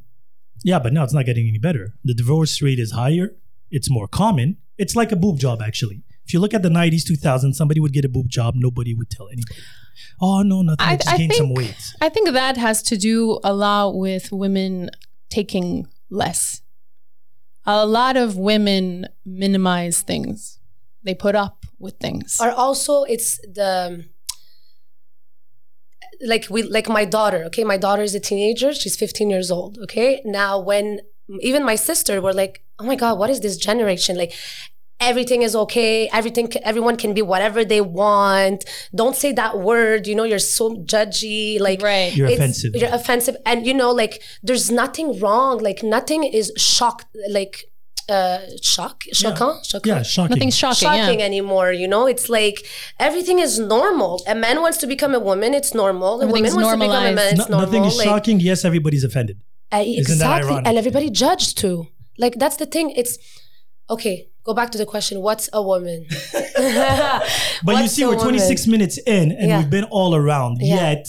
[SPEAKER 1] Yeah, but now it's not getting any better. The divorce rate is higher. It's more common. It's like a boob job, actually. If you look at the 90s, 2000s, somebody would get a boob job. Nobody would tell anybody. Oh, no, nothing. I,
[SPEAKER 2] I
[SPEAKER 1] just
[SPEAKER 2] I
[SPEAKER 1] gained some
[SPEAKER 2] think-
[SPEAKER 1] weight.
[SPEAKER 2] I think that has to do a lot with women taking less. A lot of women minimize things. They put up with things.
[SPEAKER 3] Or also, it's the like we like my daughter. Okay, my daughter is a teenager. She's 15 years old. Okay, now when even my sister were like, "Oh my god, what is this generation like?" Everything is okay. Everything, everyone can be whatever they want. Don't say that word. You know, you're so judgy. Like,
[SPEAKER 2] right.
[SPEAKER 1] You're offensive.
[SPEAKER 3] You're offensive, and you know, like there's nothing wrong. Like nothing is shocked Like uh, shock, choquant, choquant.
[SPEAKER 1] Yeah, shocking.
[SPEAKER 2] Nothing's shocking.
[SPEAKER 3] Shocking
[SPEAKER 2] yeah.
[SPEAKER 3] anymore, you know. It's like everything is normal. A man wants to become a woman, it's normal. A woman
[SPEAKER 2] Everything's
[SPEAKER 3] wants to become a man, it's
[SPEAKER 1] No-
[SPEAKER 3] normal.
[SPEAKER 1] nothing is
[SPEAKER 3] like,
[SPEAKER 1] shocking. Yes, everybody's offended.
[SPEAKER 3] uh,
[SPEAKER 1] Isn't that
[SPEAKER 3] exactly,
[SPEAKER 1] ironic?
[SPEAKER 3] and everybody judged too. Like that's the thing. It's okay. Go back to the question. What's a woman?
[SPEAKER 1] But you see, we're
[SPEAKER 3] woman?
[SPEAKER 1] 26 minutes in and
[SPEAKER 3] Yeah.
[SPEAKER 1] we've been all around.
[SPEAKER 3] Yeah.
[SPEAKER 1] Yet,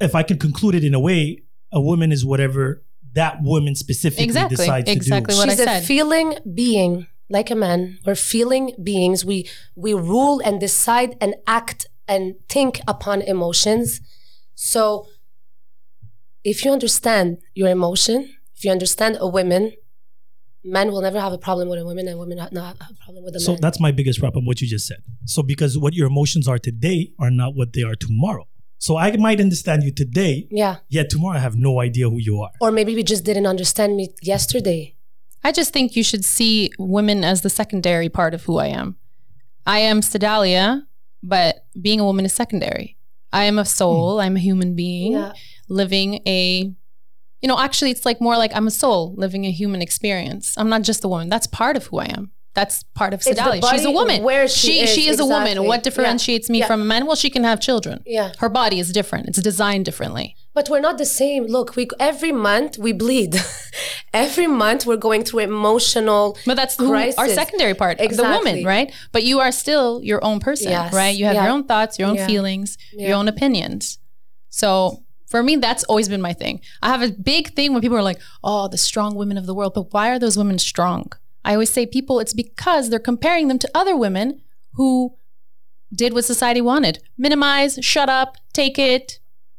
[SPEAKER 1] if I can conclude it in a way, a woman is whatever that woman specifically
[SPEAKER 2] Exactly.
[SPEAKER 1] decides
[SPEAKER 2] Exactly
[SPEAKER 1] to do.
[SPEAKER 2] what I
[SPEAKER 3] She's a
[SPEAKER 2] said.
[SPEAKER 3] feeling being, like a man. We're feeling beings. We we rule and decide and act and think upon emotions. So, if you understand your emotion, if you understand a woman, men will never have a problem with a woman, and women not not have a problem with a
[SPEAKER 1] So
[SPEAKER 3] man.
[SPEAKER 1] that's my biggest problem, what you just said. So because what your emotions are today are not what they are tomorrow. So I might understand you today,
[SPEAKER 3] yeah,
[SPEAKER 1] yet tomorrow I have no idea who you are.
[SPEAKER 3] or maybe we just didn't understand me yesterday.
[SPEAKER 2] I just think you should see women as the secondary part of who I am. I am Sedalia, but being a woman is secondary. I am a soul. Hmm. I'm a human being
[SPEAKER 3] Yeah,
[SPEAKER 2] living a, you know, actually, it's like more like I'm a soul living a human experience. I'm not just a woman. That's part of who I am. That's part of
[SPEAKER 3] It's.
[SPEAKER 2] She's a woman.
[SPEAKER 3] where she
[SPEAKER 2] she,
[SPEAKER 3] is,
[SPEAKER 2] she is a woman. What
[SPEAKER 3] Yeah.
[SPEAKER 2] differentiates me
[SPEAKER 3] Yeah.
[SPEAKER 2] from a man? Well, she can have children.
[SPEAKER 3] yeah.
[SPEAKER 2] Her body is different. It's designed differently.
[SPEAKER 3] But we're not the same. Look, we every month we bleed. every month we're going through emotional.
[SPEAKER 2] But that's who, our secondary part, the woman, right? But you are still your own person,
[SPEAKER 3] Yes.
[SPEAKER 2] right? You have
[SPEAKER 3] Yeah.
[SPEAKER 2] your own thoughts, your own
[SPEAKER 3] Yeah.
[SPEAKER 2] feelings,
[SPEAKER 3] Yeah.
[SPEAKER 2] your own opinions. So for me, that's always been my thing. I have a big thing when people are like, oh, the strong women of the world. But why are those women strong? I always say people, it's because they're comparing them to other women who did what society wanted minimize, shut up, take it.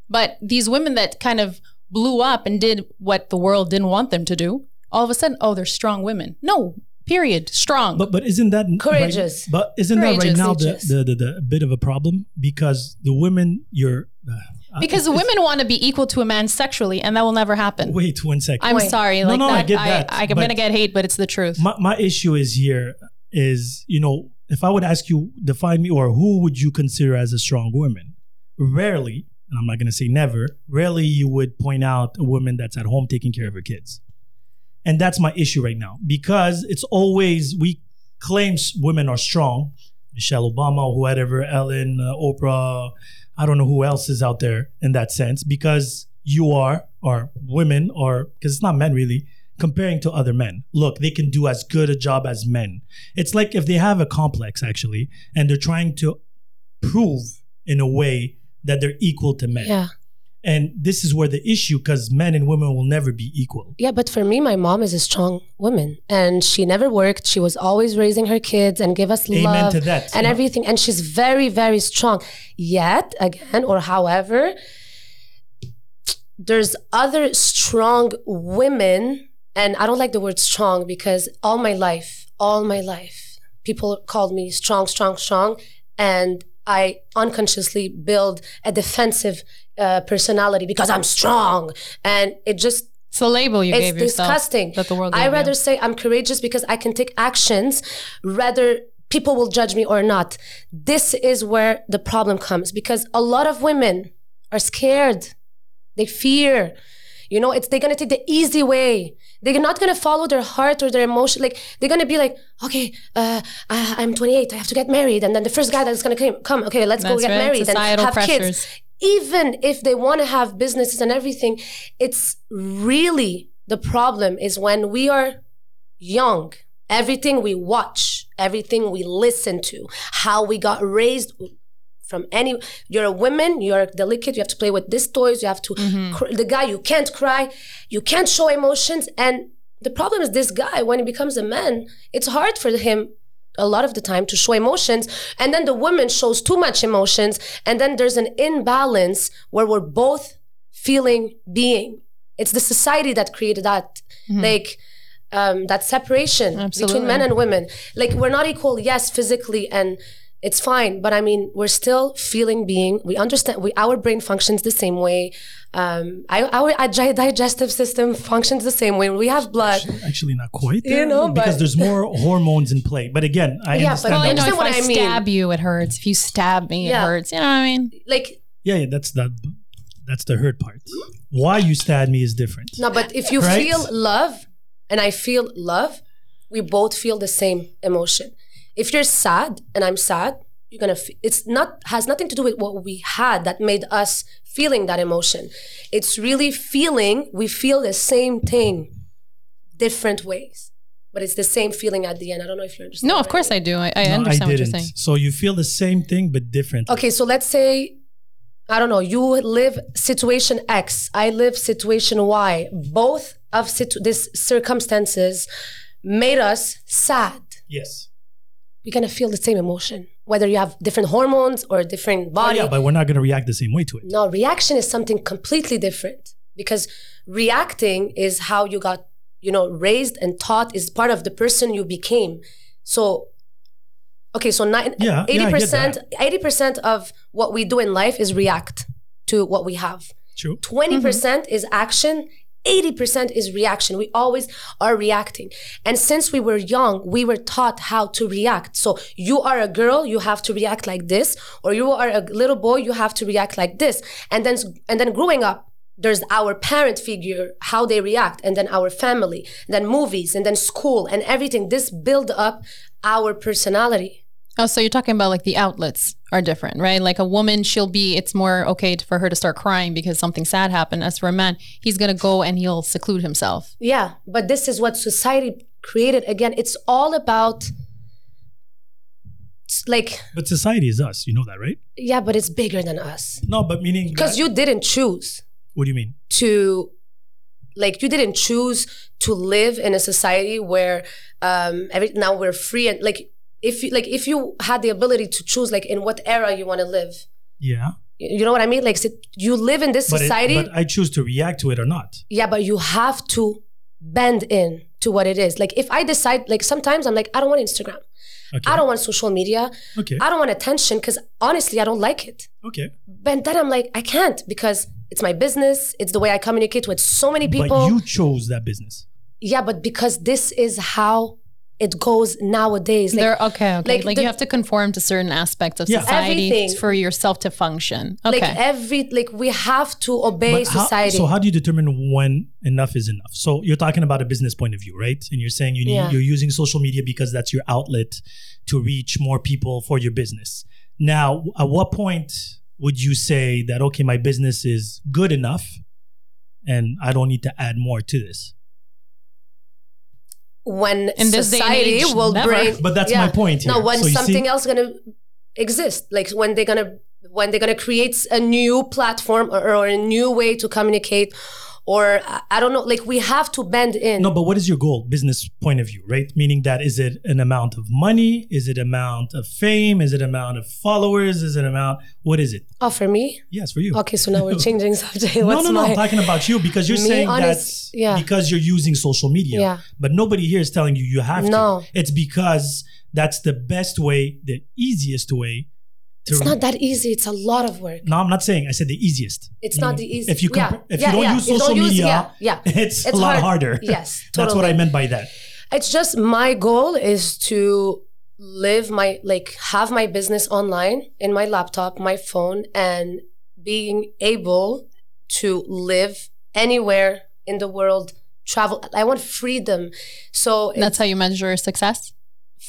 [SPEAKER 2] But these women that kind of blew up and did what the world didn't want them to do, all of a sudden, oh, they're strong women. No, period. Strong.
[SPEAKER 1] But but isn't that
[SPEAKER 3] Courageous.
[SPEAKER 1] Right, but isn't that right now the, the, the, the bit of a problem because the women you're uh,
[SPEAKER 2] because
[SPEAKER 1] it's-
[SPEAKER 2] women want to be equal to a man sexually, and that will never happen.
[SPEAKER 1] Wait one second.
[SPEAKER 2] I'm
[SPEAKER 3] Wait.
[SPEAKER 2] sorry.
[SPEAKER 1] No,
[SPEAKER 2] Like
[SPEAKER 1] no, I get that.
[SPEAKER 2] I, am gonna get hate, but it's the truth.
[SPEAKER 1] my, my issue is here is you know if i would ask you define me or who would you consider as a strong woman rarely and i'm not going to say never rarely you would point out a woman that's at home taking care of her kids and that's my issue right now because it's always we claim women are strong michelle obama whoever ellen uh, oprah i don't know who else is out there in that sense because you are or women or because it's not men really comparing to other men. Look, they can do as good a job as men. It's like if they have a complex actually, and they're trying to prove in a way that they're equal to men.
[SPEAKER 3] Yeah.
[SPEAKER 1] And this is where the issue, because men and women will never be equal.
[SPEAKER 3] Yeah, but for me, my mom is a strong woman, and she never worked. She was always raising her kids and give us
[SPEAKER 1] Amen
[SPEAKER 3] love and everything. And she's very, very strong. Yet again, or however, there's other strong women, and I don't like the word strong because all my life, all my life, people called me strong, strong, strong, and I unconsciously build a defensive uh, personality because I'm strong, and it just
[SPEAKER 2] It's the label you
[SPEAKER 3] it's
[SPEAKER 2] gave yourself.
[SPEAKER 3] disgusting.
[SPEAKER 2] That the world.
[SPEAKER 3] I
[SPEAKER 2] gave you.
[SPEAKER 3] rather say I'm courageous because I can take actions, rather people will judge me or not. This is where the problem comes because a lot of women are scared. They fear. You know, it's they're gonna take the easy way. They're not gonna follow their heart or their emotion. Like they're gonna be like, okay, uh, I, I'm 28. I have to get married, and then the first guy that's gonna come, come okay, let's go get
[SPEAKER 2] right.
[SPEAKER 3] married
[SPEAKER 2] Societal
[SPEAKER 3] and have
[SPEAKER 2] pressures.
[SPEAKER 3] kids even if they want to have businesses and everything, it's really the problem is when we are young, everything we watch, everything we listen to, how we got raised from any you're a woman you're delicate you have to play with these toys you have to mm-hmm. cr- the guy you can't cry you can't show emotions and the problem is this guy when he becomes a man it's hard for him a lot of the time to show emotions and then the woman shows too much emotions and then there's an imbalance where we're both feeling being. It's the society that created that like um, that separation between men and women. Like we're not equal yes physically and it's fine but i mean we're still feeling being we understand we our brain functions the same way um, I, our agi- digestive system functions the same way we have blood
[SPEAKER 1] Actually, not quite.
[SPEAKER 3] You know,
[SPEAKER 1] because
[SPEAKER 3] but-
[SPEAKER 1] there's more hormones in play. But again, I
[SPEAKER 3] Yeah, but-
[SPEAKER 1] understand.
[SPEAKER 2] Well,
[SPEAKER 3] I
[SPEAKER 2] you know,
[SPEAKER 3] understand
[SPEAKER 2] if
[SPEAKER 3] what
[SPEAKER 2] I,
[SPEAKER 3] I mean.
[SPEAKER 2] stab you, it hurts. If you stab me, it hurts. You know what I mean?
[SPEAKER 3] like
[SPEAKER 1] yeah, yeah, that's the that's the hurt part. Why you stab me is different.
[SPEAKER 3] no but if you
[SPEAKER 1] Right?
[SPEAKER 3] feel love and i feel love we both feel the same emotion if you're sad and i'm sad you're gonna f- it's not has nothing to do with what we had that made us feeling that emotion it's really feeling we feel the same thing different ways but it's the same feeling at the end i don't know if you understand
[SPEAKER 2] No, of course I do. I, I
[SPEAKER 1] No,
[SPEAKER 2] understand
[SPEAKER 1] I
[SPEAKER 2] what you're
[SPEAKER 1] didn't.
[SPEAKER 2] saying.
[SPEAKER 1] So you feel the same thing but different.
[SPEAKER 3] Okay, so let's say, I don't know, you live situation X, I live situation Y. Both of situ- these circumstances made us sad.
[SPEAKER 1] Yes.
[SPEAKER 3] We're gonna feel the same emotion, whether you have different hormones or a different
[SPEAKER 1] Oh,
[SPEAKER 3] body.
[SPEAKER 1] yeah, but we're not going to react the same way to it.
[SPEAKER 3] no, reaction is something completely different because reacting is how you got, you know, raised and taught is part of the person you became. So, okay, so nine,
[SPEAKER 1] Yeah, yeah, I get
[SPEAKER 3] 80%, 80% of what we do in life is react to what we have.
[SPEAKER 1] True.
[SPEAKER 3] 20% mm-hmm. percent is action, 80% is reaction. We always are reacting. And since we were young, we were taught how to react. So you are a girl, you have to react like this, or you are a little boy, you have to react like this. And then and then growing up, there's our parent figure, how they react, and then our family, then movies, and then school and everything. This build up our personality.
[SPEAKER 2] Oh, so you're talking about like the outlets are different, right? Like a woman, she'll be, it's more okay for her to start crying because something sad happened. As for a man, he's going to go and he'll seclude himself.
[SPEAKER 3] Yeah, but this is what society created. Again, it's all about like
[SPEAKER 1] But society is us. You know that, right?
[SPEAKER 3] yeah, but it's bigger than us
[SPEAKER 1] No, but meaning
[SPEAKER 3] because you didn't choose
[SPEAKER 1] What do you mean?
[SPEAKER 3] to like you didn't choose to live in a society where um every now we're free and like if you like if you had the ability to choose like in what era you want to live
[SPEAKER 1] Yeah.
[SPEAKER 3] you know what i mean like you live in this
[SPEAKER 1] But, it-
[SPEAKER 3] society
[SPEAKER 1] but I choose to react to it or not.
[SPEAKER 3] Yeah, but you have to bend in to what it is. Like if I decide, like sometimes I'm like, I don't want Instagram.
[SPEAKER 1] Okay.
[SPEAKER 3] I don't want social media.
[SPEAKER 1] Okay.
[SPEAKER 3] I don't want attention because honestly, I don't like it.
[SPEAKER 1] Okay.
[SPEAKER 3] But then I'm like, I can't because it's my business. It's the way I communicate with so many people.
[SPEAKER 1] But you chose that business.
[SPEAKER 3] yeah, but because this is how it goes nowadays. Like,
[SPEAKER 2] They're okay. Okay.
[SPEAKER 3] like
[SPEAKER 2] Like,
[SPEAKER 3] the-
[SPEAKER 2] you have to conform to certain aspects of
[SPEAKER 1] Yeah.
[SPEAKER 2] society
[SPEAKER 3] Everything.
[SPEAKER 2] for yourself to function. Okay.
[SPEAKER 3] like every like we have to obey
[SPEAKER 1] But how-
[SPEAKER 3] society.
[SPEAKER 1] so how do you determine when enough is enough? So you're talking about a business point of view, right? And you're saying you need,
[SPEAKER 3] Yeah.
[SPEAKER 1] you're using social media because that's your outlet to reach more people for your business. Now, at what point would you say that okay, my business is good enough, and I don't need to add more to this?
[SPEAKER 3] When
[SPEAKER 2] In this day
[SPEAKER 3] society
[SPEAKER 2] age,
[SPEAKER 3] will
[SPEAKER 2] never.
[SPEAKER 3] bring
[SPEAKER 1] But that's my point here.
[SPEAKER 3] no when
[SPEAKER 1] So
[SPEAKER 3] something
[SPEAKER 1] see-
[SPEAKER 3] else gonna exist like when they're gonna when they're gonna create a new platform or, or a new way to communicate or I- don't know like we have to bend in
[SPEAKER 1] No, but what is your goal, business point of view, right? Meaning that is it an amount of money? Is it amount of fame? Is it amount of followers? Is it amount? What is it?
[SPEAKER 3] oh for me
[SPEAKER 1] Yes, for you.
[SPEAKER 3] okay so now we're changing subject
[SPEAKER 1] no,
[SPEAKER 3] what's
[SPEAKER 1] no, no. I'm talking about you because you're
[SPEAKER 3] Me,
[SPEAKER 1] saying
[SPEAKER 3] honest-
[SPEAKER 1] that's
[SPEAKER 3] yeah.
[SPEAKER 1] because you're using social media.
[SPEAKER 3] Yeah.
[SPEAKER 1] But nobody here is telling you you have
[SPEAKER 3] No.
[SPEAKER 1] to. It's because that's the best way, the easiest way.
[SPEAKER 3] It's not that easy it's a lot of work
[SPEAKER 1] no, I'm not saying. I said the easiest.
[SPEAKER 3] It's not the easiest.
[SPEAKER 1] If you
[SPEAKER 3] yeah,
[SPEAKER 1] if
[SPEAKER 3] yeah,
[SPEAKER 1] you don't
[SPEAKER 3] yeah.
[SPEAKER 1] use
[SPEAKER 3] You don't
[SPEAKER 1] social
[SPEAKER 3] use-
[SPEAKER 1] media,
[SPEAKER 3] yeah, yeah.
[SPEAKER 1] it's,
[SPEAKER 3] It's
[SPEAKER 1] a lot
[SPEAKER 3] hard.
[SPEAKER 1] harder.
[SPEAKER 3] Yes,
[SPEAKER 1] that's what I meant by that.
[SPEAKER 3] it's just my goal is to live my like have my business online in my laptop my phone and being able to live anywhere in the world travel i want freedom so
[SPEAKER 2] That's how you measure success.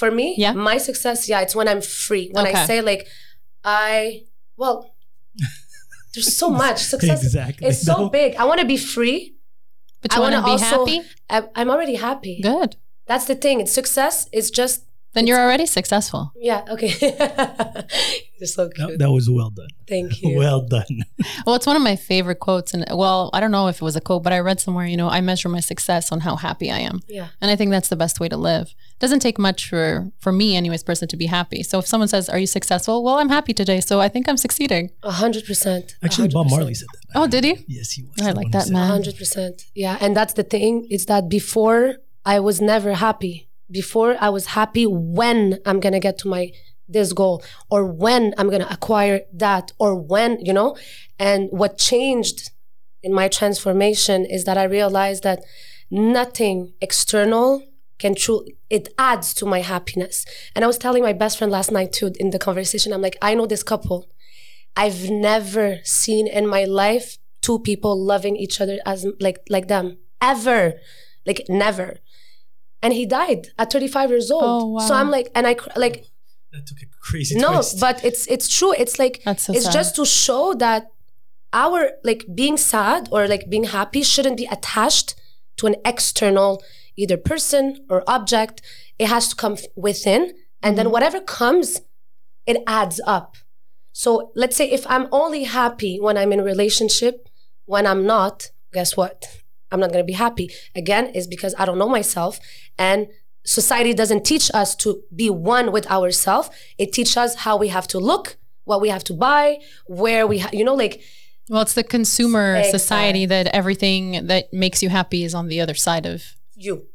[SPEAKER 3] for me
[SPEAKER 2] Yeah.
[SPEAKER 3] my success yeah it's when i'm free when i say like i well there's so much success
[SPEAKER 1] Exactly.
[SPEAKER 3] it's so
[SPEAKER 1] No.
[SPEAKER 3] big i want to be free
[SPEAKER 2] But
[SPEAKER 3] I
[SPEAKER 2] you want
[SPEAKER 3] wanna
[SPEAKER 2] be
[SPEAKER 3] also-
[SPEAKER 2] happy?
[SPEAKER 3] I, i'm already happy
[SPEAKER 2] Good.
[SPEAKER 3] that's the thing. It's success It's just
[SPEAKER 2] Then you're already successful.
[SPEAKER 3] Yeah. Okay. You're so cute.
[SPEAKER 1] That, that was well done.
[SPEAKER 3] Thank you.
[SPEAKER 1] Well done.
[SPEAKER 2] Well, it's one of my favorite quotes. And well, I don't know if it was a quote, but I read somewhere, you know, I measure my success on how happy I am.
[SPEAKER 3] yeah.
[SPEAKER 2] And I think that's the best way to live. It doesn't take much for, for me, anyways, person to be happy. So if someone says, Are you successful? Well, I'm happy today. So I think I'm succeeding.
[SPEAKER 3] A hundred percent.
[SPEAKER 1] Actually,
[SPEAKER 3] A
[SPEAKER 1] Bob Marley said that.
[SPEAKER 2] Oh, did he?
[SPEAKER 1] Yes, he was.
[SPEAKER 2] I like that man.
[SPEAKER 3] A hundred percent. Yeah. And that's the thing. It's that before I was never happy. Before I was happy when I'm gonna get to my this goal or when I'm gonna acquire that or when, you know? And what changed in my transformation is that I realized that nothing external can truly it adds to my happiness. And I was telling my best friend last night too in the conversation, I'm like, I know this couple. I've never seen in my life two people loving each other as like like them ever, like never. And he died at 35 years old.
[SPEAKER 2] Oh, wow.
[SPEAKER 3] So I'm like, and I like
[SPEAKER 1] That took a crazy
[SPEAKER 3] no,
[SPEAKER 1] twist.
[SPEAKER 3] but it's it's true. It's like
[SPEAKER 2] That's so
[SPEAKER 3] it's
[SPEAKER 2] sad.
[SPEAKER 3] just to show that our like being sad or like being happy shouldn't be attached to an external either person or object. It has to come within, and then mm-hmm. whatever comes, it adds up. So let's say if I'm only happy when I'm in a relationship, when I'm not, guess what? I'm not gonna be happy. Again, is because I don't know myself and society doesn't teach us to be one with ourselves. It teaches us how we have to look, what we have to buy, where we, ha- you know, like
[SPEAKER 2] Well, it's the consumer
[SPEAKER 3] Exactly.
[SPEAKER 2] society that everything that makes you happy is on the other side of,
[SPEAKER 3] you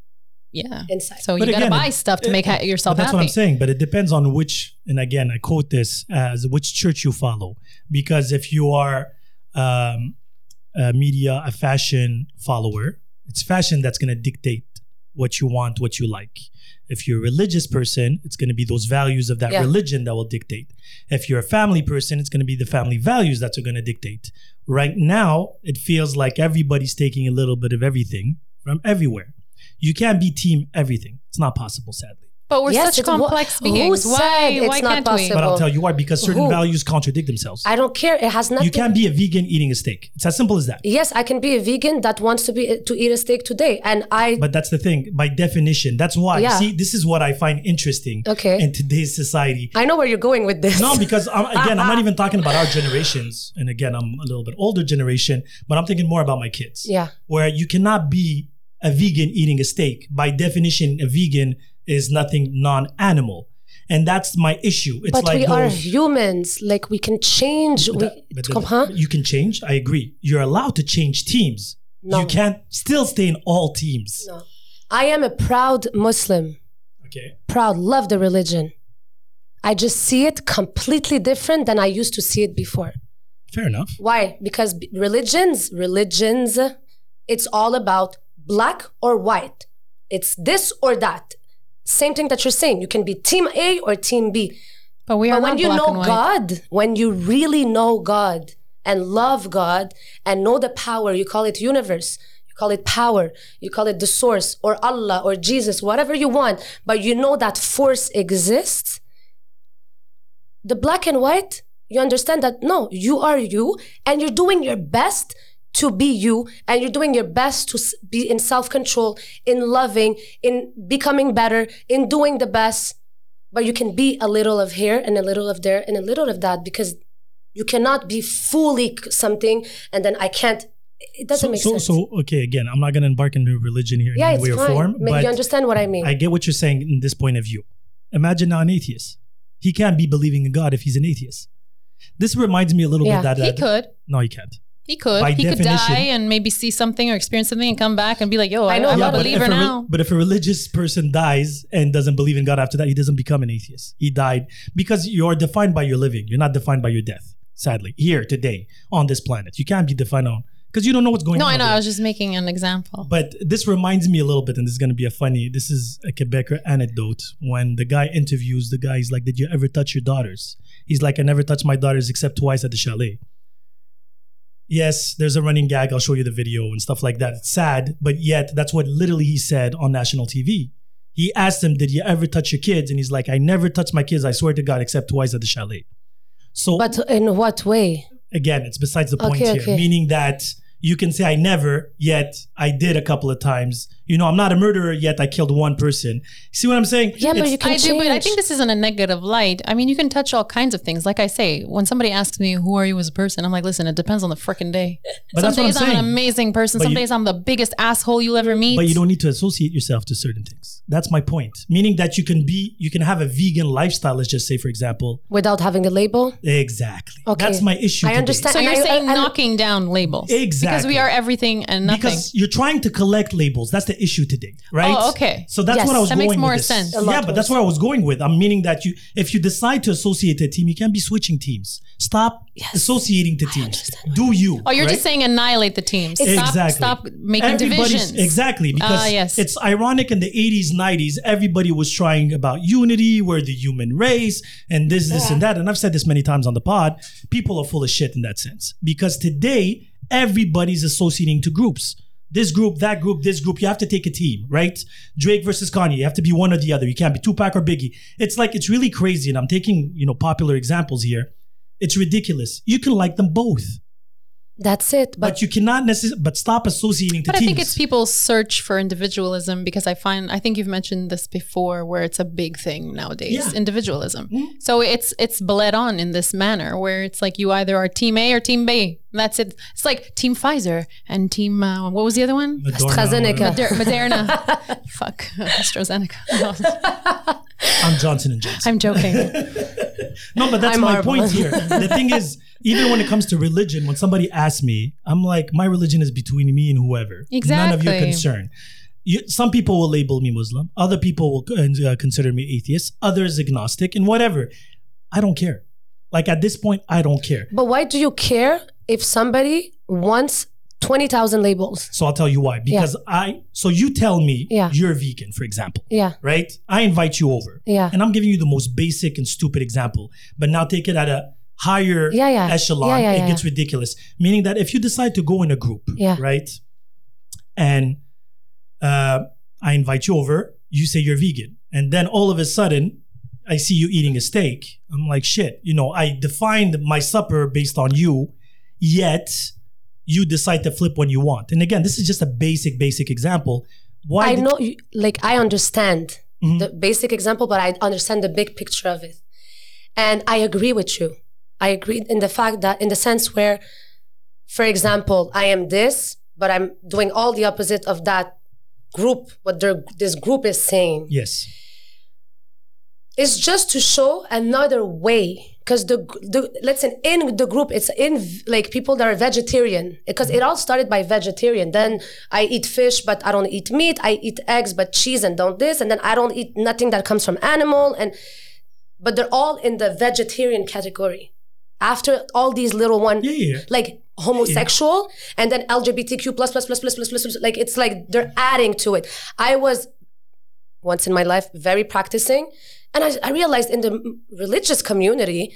[SPEAKER 2] yeah.
[SPEAKER 3] inside.
[SPEAKER 2] So
[SPEAKER 1] But
[SPEAKER 2] you got to buy stuff to
[SPEAKER 1] it-
[SPEAKER 2] make ha- yourself
[SPEAKER 1] that's
[SPEAKER 2] happy.
[SPEAKER 1] what I'm saying. But it depends on which, and again, I quote this as which church you follow. Because if you are um, a media, a fashion follower, it's fashion that's going to dictate what you want, what you like. If you're a religious person, it's going to be those values of that
[SPEAKER 3] Yeah.
[SPEAKER 1] religion that will dictate. If you're a family person, it's going to be the family values that are going to dictate. Right now, it feels like everybody's taking a little bit of everything from everywhere. You can't be team everything. It's not possible, sadly.
[SPEAKER 2] but we're
[SPEAKER 3] Yes,
[SPEAKER 2] such
[SPEAKER 3] it's wha-
[SPEAKER 2] complex
[SPEAKER 3] who
[SPEAKER 2] beings.
[SPEAKER 3] said
[SPEAKER 2] Why,
[SPEAKER 3] it's
[SPEAKER 2] why
[SPEAKER 3] not
[SPEAKER 2] can't
[SPEAKER 3] possible?
[SPEAKER 1] But I'll tell you why, because certain
[SPEAKER 3] Who?
[SPEAKER 1] values contradict themselves.
[SPEAKER 3] I don't care. It has nothing.
[SPEAKER 1] You can't be a vegan eating a steak. It's as simple as that.
[SPEAKER 3] Yes, I can be a vegan that wants to be to eat a steak today, and I.
[SPEAKER 1] But that's the thing. By definition, that's why.
[SPEAKER 3] Yeah.
[SPEAKER 1] See, this is what I find interesting
[SPEAKER 3] Okay.
[SPEAKER 1] in today's society.
[SPEAKER 3] I know where you're going with this.
[SPEAKER 1] No, because I'm, again, I'm not even talking about our generations. And again, I'm a little bit older generation, but I'm thinking more about my kids.
[SPEAKER 3] Yeah.
[SPEAKER 1] Where you cannot be a vegan eating a steak. By definition, a vegan is nothing non-animal. And that's my issue. It's
[SPEAKER 3] but
[SPEAKER 1] like
[SPEAKER 3] we are
[SPEAKER 1] those-
[SPEAKER 3] humans. Like we can change. We,
[SPEAKER 1] That- but
[SPEAKER 3] come,
[SPEAKER 1] that-
[SPEAKER 3] huh?
[SPEAKER 1] You can change. I agree. You're allowed to change teams.
[SPEAKER 3] No.
[SPEAKER 1] You can't still stay in all teams.
[SPEAKER 3] No. I am a proud Muslim.
[SPEAKER 1] Okay.
[SPEAKER 3] Proud, love the religion. I just see it completely different than I used to see it before.
[SPEAKER 1] Fair enough.
[SPEAKER 3] Why? Because religions, religions, it's all about black or white. It's this or that. Same thing that you're saying. You can be team A or team B.
[SPEAKER 2] But we are
[SPEAKER 3] But when you know. God, when you really know God and love God and know the power, you call it universe, you call it power, you call it the source or Allah or Jesus, whatever you want, but you know that force exists. The black and white, you understand that no, you are you and you're doing your best to be you and you're doing your best to be in self control, in loving, in becoming better, in doing the best but you can be a little of here and a little of there and a little of that because you cannot be fully something and then I can't. It doesn't
[SPEAKER 1] So,
[SPEAKER 3] make
[SPEAKER 1] so,
[SPEAKER 3] sense.
[SPEAKER 1] so, okay, again, I'm not going to embark into religion here in
[SPEAKER 3] yeah,
[SPEAKER 1] any
[SPEAKER 3] it's
[SPEAKER 1] way or
[SPEAKER 3] fine.
[SPEAKER 1] form,
[SPEAKER 3] Ma-
[SPEAKER 1] but
[SPEAKER 3] you understand what I mean?
[SPEAKER 1] I get what you're saying in this point of view. Imagine now an atheist. He can't be believing in God if he's an atheist. This reminds me a little
[SPEAKER 3] Yeah.
[SPEAKER 1] bit that,
[SPEAKER 2] He
[SPEAKER 1] that
[SPEAKER 2] could.
[SPEAKER 1] no, he can't.
[SPEAKER 2] He could.
[SPEAKER 1] By
[SPEAKER 2] he could die and maybe see something or experience something and come back and be like, yo, I
[SPEAKER 3] I know,
[SPEAKER 2] I'm
[SPEAKER 3] Yeah,
[SPEAKER 2] a
[SPEAKER 3] but
[SPEAKER 2] believer
[SPEAKER 1] if a, re-
[SPEAKER 2] now.
[SPEAKER 1] but if a religious person dies and doesn't believe in God after that, he doesn't become an atheist. He died because you're defined by your living. You're not defined by your death. Sadly, here today on this planet, you can't be defined on because you don't know what's going
[SPEAKER 2] no,
[SPEAKER 1] on.
[SPEAKER 2] I know.
[SPEAKER 1] over
[SPEAKER 2] I was just making an example.
[SPEAKER 1] But this reminds me a little bit, and this is going to be a funny. This is a Quebecer anecdote. When the guy interviews the guy, he's like, "Did you ever touch your daughters?" He's like, "I never touched my daughters except twice at the chalet." Yes, there's a running gag. I'll show you the video and stuff like that. It's sad, but yet that's what literally he said on national TV. He asked him, "Did you ever touch your kids?" And he's like, "I never touched my kids. I swear to God, except twice at the chalet." So
[SPEAKER 3] but in what way?
[SPEAKER 1] again, it's besides the point
[SPEAKER 3] Okay,
[SPEAKER 1] here,
[SPEAKER 3] okay.
[SPEAKER 1] meaning that you can say I never, yet I did a couple of times. You know, I'm not a murderer yet. I killed one person. See what I'm saying?
[SPEAKER 3] Yeah, but you can
[SPEAKER 2] I do, but I think this is in a negative light. I mean, you can touch all kinds of things. Like I say, when somebody asks me, "Who are you as a person?" I'm like, "Listen, it depends on the freaking day.
[SPEAKER 1] But
[SPEAKER 2] some
[SPEAKER 1] that's what I'm
[SPEAKER 2] days I'm, an amazing person.
[SPEAKER 1] But
[SPEAKER 2] some
[SPEAKER 1] you-
[SPEAKER 2] days I'm the biggest asshole you'll ever meet.
[SPEAKER 1] But you don't need to associate yourself to certain things. That's my point. Meaning that you can be, you can have a vegan lifestyle. Let's just say, for example.
[SPEAKER 3] Without having a label.
[SPEAKER 1] Exactly.
[SPEAKER 3] Okay.
[SPEAKER 1] That's my issue.
[SPEAKER 3] I
[SPEAKER 1] today.
[SPEAKER 3] understand.
[SPEAKER 2] So you're
[SPEAKER 3] I-
[SPEAKER 2] saying
[SPEAKER 3] and-
[SPEAKER 2] knocking down labels,
[SPEAKER 1] Exactly.
[SPEAKER 2] because we are everything and nothing.
[SPEAKER 1] Because you're trying to collect labels. That's the issue today, right?
[SPEAKER 2] Oh, okay.
[SPEAKER 1] So that's
[SPEAKER 3] Yes.
[SPEAKER 1] what I was
[SPEAKER 2] That
[SPEAKER 1] going
[SPEAKER 2] makes more
[SPEAKER 1] with this.
[SPEAKER 2] sense. A
[SPEAKER 3] lot
[SPEAKER 1] Yeah, but that's where I was going with. I'm meaning that you, if you decide to associate a team, you can't be switching teams. Stop associating the teams. Do you?
[SPEAKER 2] oh, you're
[SPEAKER 1] right?
[SPEAKER 2] just saying annihilate the teams. Stop,
[SPEAKER 1] Exactly.
[SPEAKER 2] stop making
[SPEAKER 1] Everybody's-
[SPEAKER 2] divisions.
[SPEAKER 1] Exactly. Because
[SPEAKER 2] Ah, yes.
[SPEAKER 1] it's ironic in the 80s, 90s, everybody was trying about unity, we're the human race, and this, this, and that. And I've said this many times on the pod. People are full of shit in that sense. Because today, everybody's associating to groups. This group, that group, this group. You have to take a team, right? Drake versus Kanye. You have to be one or the other. You can't be Tupac or Biggie. It's like it's really crazy. And I'm taking, you know, popular examples here. It's ridiculous. You can like them both.
[SPEAKER 3] That's it.
[SPEAKER 1] But,
[SPEAKER 3] But,
[SPEAKER 1] you cannot necessarily but stop associating to
[SPEAKER 2] But I think it's people's search for individualism because I find I think you've mentioned this before where it's a big thing nowadays
[SPEAKER 1] Yeah.
[SPEAKER 2] individualism. So it's it's bled on in this manner where it's like you either are team A or team B. That's it. It's like team Pfizer and team uh, what was the other one?
[SPEAKER 1] Madonna,
[SPEAKER 3] AstraZeneca.
[SPEAKER 1] whatever.
[SPEAKER 2] Moder- Moderna. Fuck AstraZeneca.
[SPEAKER 1] I'm Johnson and Johnson.
[SPEAKER 2] I'm joking.
[SPEAKER 1] No, but that's
[SPEAKER 3] I'm
[SPEAKER 1] my
[SPEAKER 3] horrible.
[SPEAKER 1] point here. The thing is, even when it comes to religion, when somebody asks me, I'm like, my religion is between me and whoever. Exactly. None of your concern. You, some people will label me Muslim. Other people will uh, consider me atheist. Others agnostic and whatever. I don't care. Like at this point, I don't care.
[SPEAKER 3] but why do you care if somebody wants 20,000 labels?
[SPEAKER 1] So I'll tell you why. Because I, so you tell me
[SPEAKER 3] Yeah.
[SPEAKER 1] you're vegan, for example.
[SPEAKER 3] Yeah.
[SPEAKER 1] right? I invite you over.
[SPEAKER 3] Yeah.
[SPEAKER 1] And I'm giving you the most basic and stupid example, but now take it at a higher
[SPEAKER 3] Yeah, yeah.
[SPEAKER 1] echelon.
[SPEAKER 3] Yeah, yeah,
[SPEAKER 1] it gets ridiculous. Meaning that if you decide to go in a group, right? And uh, I invite you over, you say you're vegan. And then all of a sudden, I see you eating a steak. I'm like, shit, you know, I defined my supper based on you, yet you decide to flip when you want. And again, this is just a basic, basic example. Why
[SPEAKER 3] I know, you- like, I understand
[SPEAKER 1] Mhm.
[SPEAKER 3] the basic example, but I understand the big picture of it. And I agree with you. I agree in the fact that, in the sense where, for example, I am this, but I'm doing all the opposite of that group, what this group is saying.
[SPEAKER 1] Yes.
[SPEAKER 3] It's just to show another way. Because the, the let's say in the group, it's in like people that are vegetarian. Because it all started by vegetarian. Then I eat fish, but I don't eat meat. I eat eggs, but cheese and don't this. And then I don't eat nothing that comes from animal. And but they're all in the vegetarian category. After all these little one,
[SPEAKER 1] Yeah, yeah.
[SPEAKER 3] like homosexual, and then LGBTQ plus plus plus plus plus plus plus. Like it's like they're adding to it. I was once in my life very practicing and I, I realized in the religious community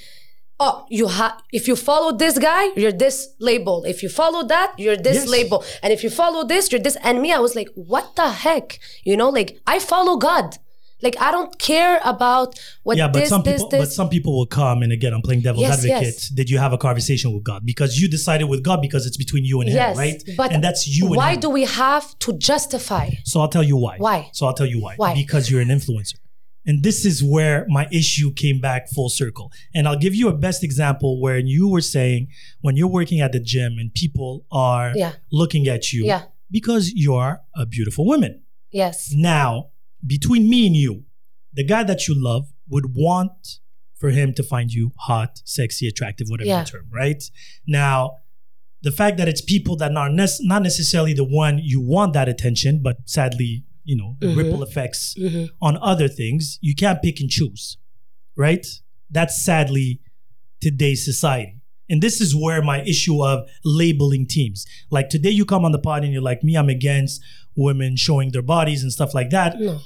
[SPEAKER 3] oh you have if you follow this guy you're this label if you follow that you're this
[SPEAKER 1] Yes.
[SPEAKER 3] label and if you follow this you're this and me i was like what the heck you know like i follow god like i don't care about what
[SPEAKER 1] yeah, but
[SPEAKER 3] this
[SPEAKER 1] some
[SPEAKER 3] this
[SPEAKER 1] people, but some people will come and again, I'm playing devil's
[SPEAKER 3] Yes,
[SPEAKER 1] advocate.
[SPEAKER 3] yes.
[SPEAKER 1] Did you have a conversation with God because you decided with God because it's between you and Him,
[SPEAKER 3] yes
[SPEAKER 1] right?
[SPEAKER 3] but
[SPEAKER 1] and that's you. And
[SPEAKER 3] why
[SPEAKER 1] him.
[SPEAKER 3] do we have to justify
[SPEAKER 1] So I'll tell you why.
[SPEAKER 3] Why?
[SPEAKER 1] So I'll tell you why.
[SPEAKER 3] Why?
[SPEAKER 1] Because you're an influencer. And this is where my issue came back full circle. And I'll give you a best example where you were saying when you're working at the gym and people are
[SPEAKER 3] Yeah.
[SPEAKER 1] looking at you
[SPEAKER 3] Yeah.
[SPEAKER 1] because you are a beautiful woman.
[SPEAKER 3] yes
[SPEAKER 1] Now, between me and you, the guy that you love would want for him to find you hot, sexy, attractive, whatever
[SPEAKER 3] Yeah.
[SPEAKER 1] the term, right? Now, the fact that it's people that are nec- not necessarily the one you want that attention, but sadly, you know,
[SPEAKER 3] Mhm.
[SPEAKER 1] ripple effects
[SPEAKER 3] Mhm.
[SPEAKER 1] on other things, you can't pick and choose, right? That's sadly today's society. And this is where my issue of labeling teams. Like today, you come on the pod and you're like, me, I'm against women showing their bodies and stuff like that
[SPEAKER 3] no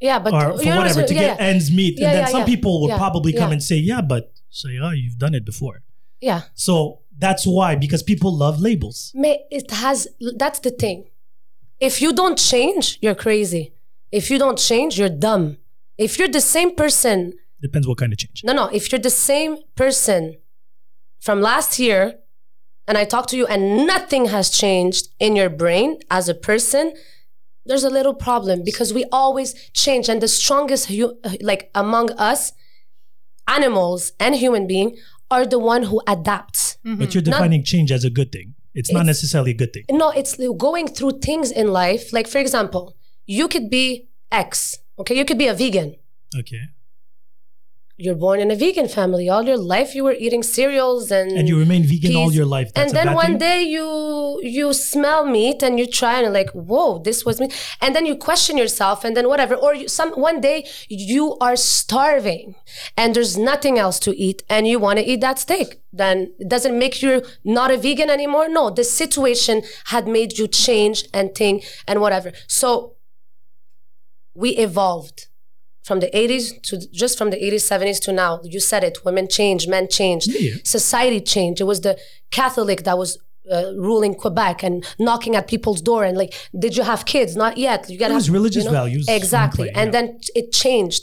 [SPEAKER 3] yeah but
[SPEAKER 1] or for whatever to
[SPEAKER 3] yeah,
[SPEAKER 1] get
[SPEAKER 3] yeah.
[SPEAKER 1] ends meet.
[SPEAKER 3] Yeah,
[SPEAKER 1] and then some people will
[SPEAKER 3] Yeah,
[SPEAKER 1] probably come and say, yeah, but Shayra, you've done it before.
[SPEAKER 3] yeah
[SPEAKER 1] So that's why, because people love labels.
[SPEAKER 3] May it has that's the thing. If you don't change, you're crazy. If you don't change, you're dumb. If you're the same person,
[SPEAKER 1] Depends what kind of change.
[SPEAKER 3] no, no, if you're the same person from last year and I talk to you and nothing has changed in your brain as a person, there's a little problem because we always change and the strongest hu- like among us animals and human being are the one who adapts mm-hmm.
[SPEAKER 1] But you're defining change as a good thing. It's, not necessarily a good thing.
[SPEAKER 3] no it's going through things in life like for example you could be x okay you could be a vegan
[SPEAKER 1] Okay.
[SPEAKER 3] You're born in a vegan family. All your life you were eating cereals and
[SPEAKER 1] And you remain vegan all your life. That's
[SPEAKER 3] and then one
[SPEAKER 1] thing?
[SPEAKER 3] day you you smell meat and you try and like whoa this was meat. And then you question yourself and then whatever. Or you, some one day you are starving and there's nothing else to eat and you want to eat that steak. Then it doesn't make you not a vegan anymore. No the situation had made you change and think and whatever. So we evolved from the 80s to just from the 80s 70s to now you said it women change men change
[SPEAKER 1] Yeah.
[SPEAKER 3] society changed. It was the catholic that was uh, ruling quebec and knocking at people's door and like did you have kids? Not yet. You
[SPEAKER 1] It was
[SPEAKER 3] have,
[SPEAKER 1] religious values.
[SPEAKER 3] Exactly.
[SPEAKER 1] Play,
[SPEAKER 3] and
[SPEAKER 1] yeah.
[SPEAKER 3] then it changed.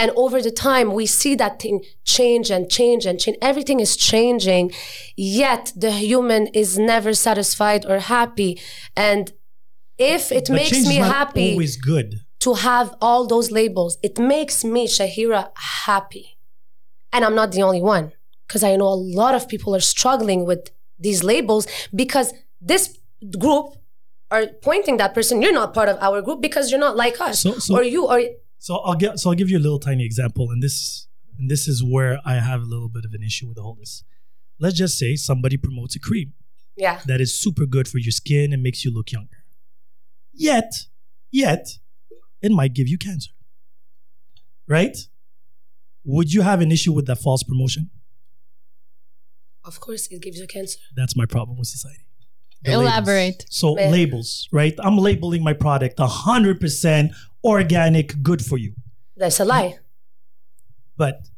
[SPEAKER 3] And over the time we see that thing change and change and change. Everything is changing yet the human is never satisfied or happy. And if it
[SPEAKER 1] But
[SPEAKER 3] makes me happy
[SPEAKER 1] always good.
[SPEAKER 3] To have all those labels. It makes me, Shahira, happy. And I'm not the only one because I know a lot of people are struggling with these labels because this group are pointing that person, you're not part of our group because you're not like us.
[SPEAKER 1] So- so-
[SPEAKER 3] or you or
[SPEAKER 1] So I'll get so I'll give you a little tiny example, and this and this is where I have a little bit of an issue with the whole this. Let's just say somebody promotes a cream
[SPEAKER 3] yeah.
[SPEAKER 1] that is super good for your skin and makes you look younger. Yet, yet, it might give you cancer. Right? Would you have an issue with that false promotion?
[SPEAKER 3] Of course it gives you cancer.
[SPEAKER 1] That's my problem with society. The labels.
[SPEAKER 2] Elaborate.
[SPEAKER 1] So
[SPEAKER 3] Man.
[SPEAKER 1] labels, right? I'm labeling my product 100% organic, good for you.
[SPEAKER 3] That's a lie.
[SPEAKER 1] But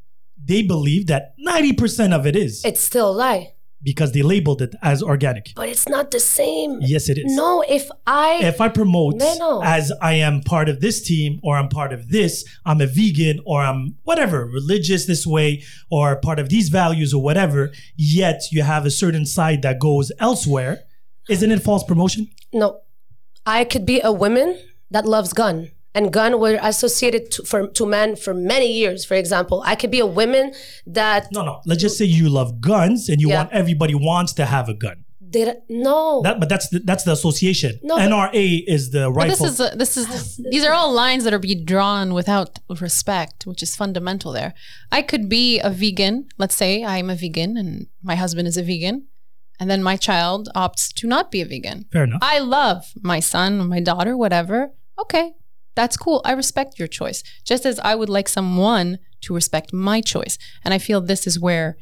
[SPEAKER 1] they believe that 90% of it is
[SPEAKER 3] It's still a lie.
[SPEAKER 1] Because they labeled it as organic.
[SPEAKER 3] But it's not the same.
[SPEAKER 1] Yes, it is.
[SPEAKER 3] No, if I
[SPEAKER 1] If I promote
[SPEAKER 3] No, no.
[SPEAKER 1] as I am part of this team or I'm part of this, I'm a vegan or I'm whatever, religious this way or part of these values or whatever, yet you have a certain side that goes elsewhere, isn't it false promotion?
[SPEAKER 3] No, I could be a woman that loves gun, and gun were associated to, for to men for many years. For example, I could be a woman that
[SPEAKER 1] No, no. Let's just say you love guns and you
[SPEAKER 3] Yeah.
[SPEAKER 1] want everybody wants to have a gun.
[SPEAKER 3] did no.
[SPEAKER 1] That, but that's the, that's the association.
[SPEAKER 3] No, but-
[SPEAKER 1] NRA is the
[SPEAKER 2] But
[SPEAKER 1] rifle.
[SPEAKER 2] this is a, this is these are all lines that are being drawn without respect, which is fundamental there. I could be a vegan. Let's say I'm a vegan and my husband is a vegan, and then my child opts to not be a vegan.
[SPEAKER 1] Fair enough.
[SPEAKER 2] I love my son or my daughter, whatever. Okay, that's cool. I respect your choice, just as I would like someone to respect my choice. And I feel this is where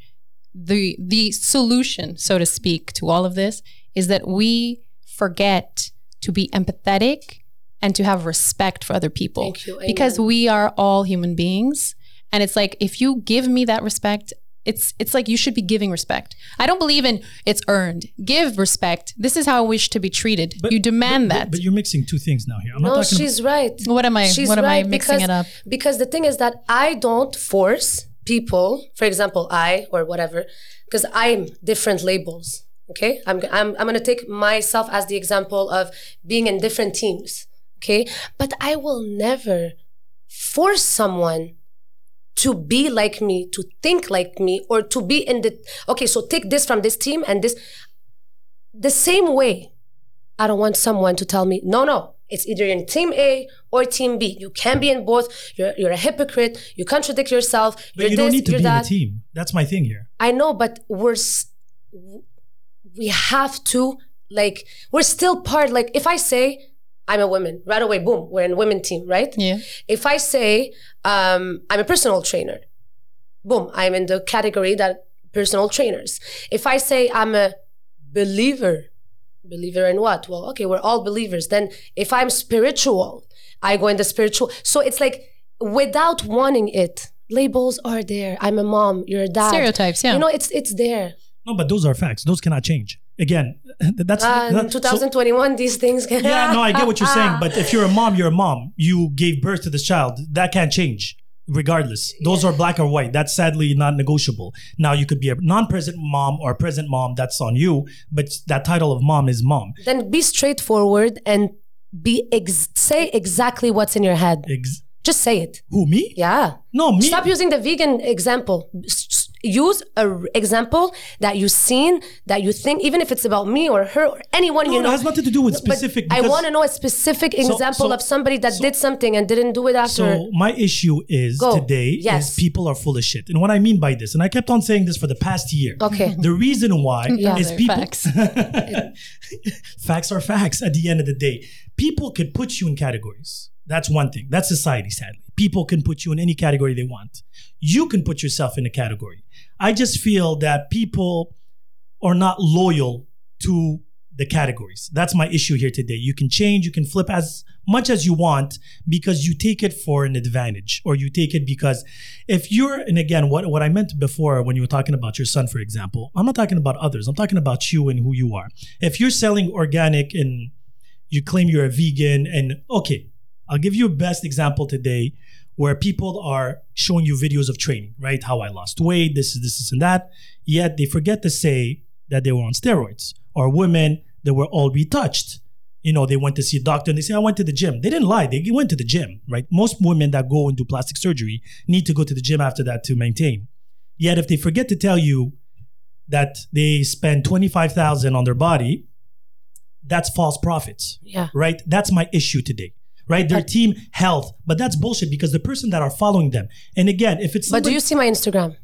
[SPEAKER 2] the the solution, so to speak, to all of this is that we forget to be empathetic and to have respect for other people. Because we are all human beings. And it's like if you give me that respect, it's it's like you should be giving respect. I don't believe in it's earned. Give respect. This is how I wish to be treated.
[SPEAKER 1] But-
[SPEAKER 2] you demand
[SPEAKER 1] but-
[SPEAKER 2] that.
[SPEAKER 1] But, you're mixing two things now here. I'm
[SPEAKER 3] no,
[SPEAKER 1] not talking
[SPEAKER 3] she's right.
[SPEAKER 2] what am I
[SPEAKER 3] She's
[SPEAKER 2] what am I
[SPEAKER 3] right
[SPEAKER 2] mixing
[SPEAKER 3] because,
[SPEAKER 2] it up?
[SPEAKER 3] Because the thing is that I don't force people, for example, I or whatever, because I'm different labels. Okay, I'm I'm I'm gonna take myself as the example of being in different teams. Okay, but I will never force someone to be like me, to think like me, or to be in the okay. So take this from this team and this the same way. I don't want someone to tell me, no, no, it's either in team A or team B. You can't be in both. You're, you're a hypocrite. You contradict yourself.
[SPEAKER 1] But
[SPEAKER 3] you're
[SPEAKER 1] you don't
[SPEAKER 3] this,
[SPEAKER 1] need to be in a team. That's my thing here.
[SPEAKER 3] I know, but we're we have to like we're still part. Like if I say I'm a woman, right away, boom, we're in women team, right?
[SPEAKER 2] Yeah.
[SPEAKER 3] If I say um, I'm a personal trainer, boom, I'm in the category that personal trainers. If I say I'm a believer, believer in what? Well, okay, we're all believers. Then if I'm spiritual, I go in the spiritual. So it's like without wanting it, labels are there. I'm a mom, you're a dad.
[SPEAKER 2] Stereotypes, yeah.
[SPEAKER 3] You know, it's it's there.
[SPEAKER 1] No, but those are facts. Those cannot change. Again, that's
[SPEAKER 3] Uh,
[SPEAKER 1] that- so-
[SPEAKER 3] 2021, these things can.
[SPEAKER 1] yeah, no, I get what you're saying. But if you're a mom, you're a mom. You gave birth to this child. That can't change, regardless. Those are black or white. That's sadly not negotiable. Now, you could be a non-present mom or a present mom. That's on you. But that title of mom is mom.
[SPEAKER 3] then be straightforward and be ex- say exactly what's in your head.
[SPEAKER 1] Ex-
[SPEAKER 3] Just say it.
[SPEAKER 1] who me?
[SPEAKER 3] Yeah.
[SPEAKER 1] No, me.
[SPEAKER 3] Stop using the vegan example. S- s- Use a r- example that you've seen, that you think, even if it's about me or her or anyone
[SPEAKER 1] No,
[SPEAKER 3] you
[SPEAKER 1] it has nothing to do with
[SPEAKER 3] But
[SPEAKER 1] specific.
[SPEAKER 3] I want to know a specific example
[SPEAKER 1] so-
[SPEAKER 3] of somebody that
[SPEAKER 1] so-
[SPEAKER 3] did something and didn't do it after.
[SPEAKER 1] So my issue is
[SPEAKER 3] Go.
[SPEAKER 1] today
[SPEAKER 3] Yes.
[SPEAKER 1] is people are full of shit. And what I mean by this, and I kept on saying this for the past year.
[SPEAKER 3] Okay.
[SPEAKER 1] The reason why
[SPEAKER 3] Yeah.
[SPEAKER 1] is people
[SPEAKER 2] facts.
[SPEAKER 1] facts are facts at the end of the day. People could put you in categories. That's one thing. That's society, sadly. People can put you in any category they want. You can put yourself in a category. I just feel that people are not loyal to the categories. That's my issue here today. You can change, you can flip as much as you want because you take it for an advantage or you take it because if you're, and again, what, what I meant before when you were talking about your son, for example, I'm not talking about others. I'm talking about you and who you are. If you're selling organic and you claim you're a vegan and okay, I'll give you a best example today where people are showing you videos of training, right? How I lost weight, this is this, this, and that. Yet they forget to say that they were on steroids or women that were all retouched. You know, they went to see a doctor and they say, I went to the gym. They didn't lie. They went to the gym, right? Most women that go and do plastic surgery need to go to the gym after that to maintain. Yet if they forget to tell you that they spend 25,000 on their body, that's false profits
[SPEAKER 3] yeah.
[SPEAKER 1] right? That's my issue today, right? Their team health, but that's bullshit because the person that are following them, and again, if it's
[SPEAKER 3] But do you see my Instagram?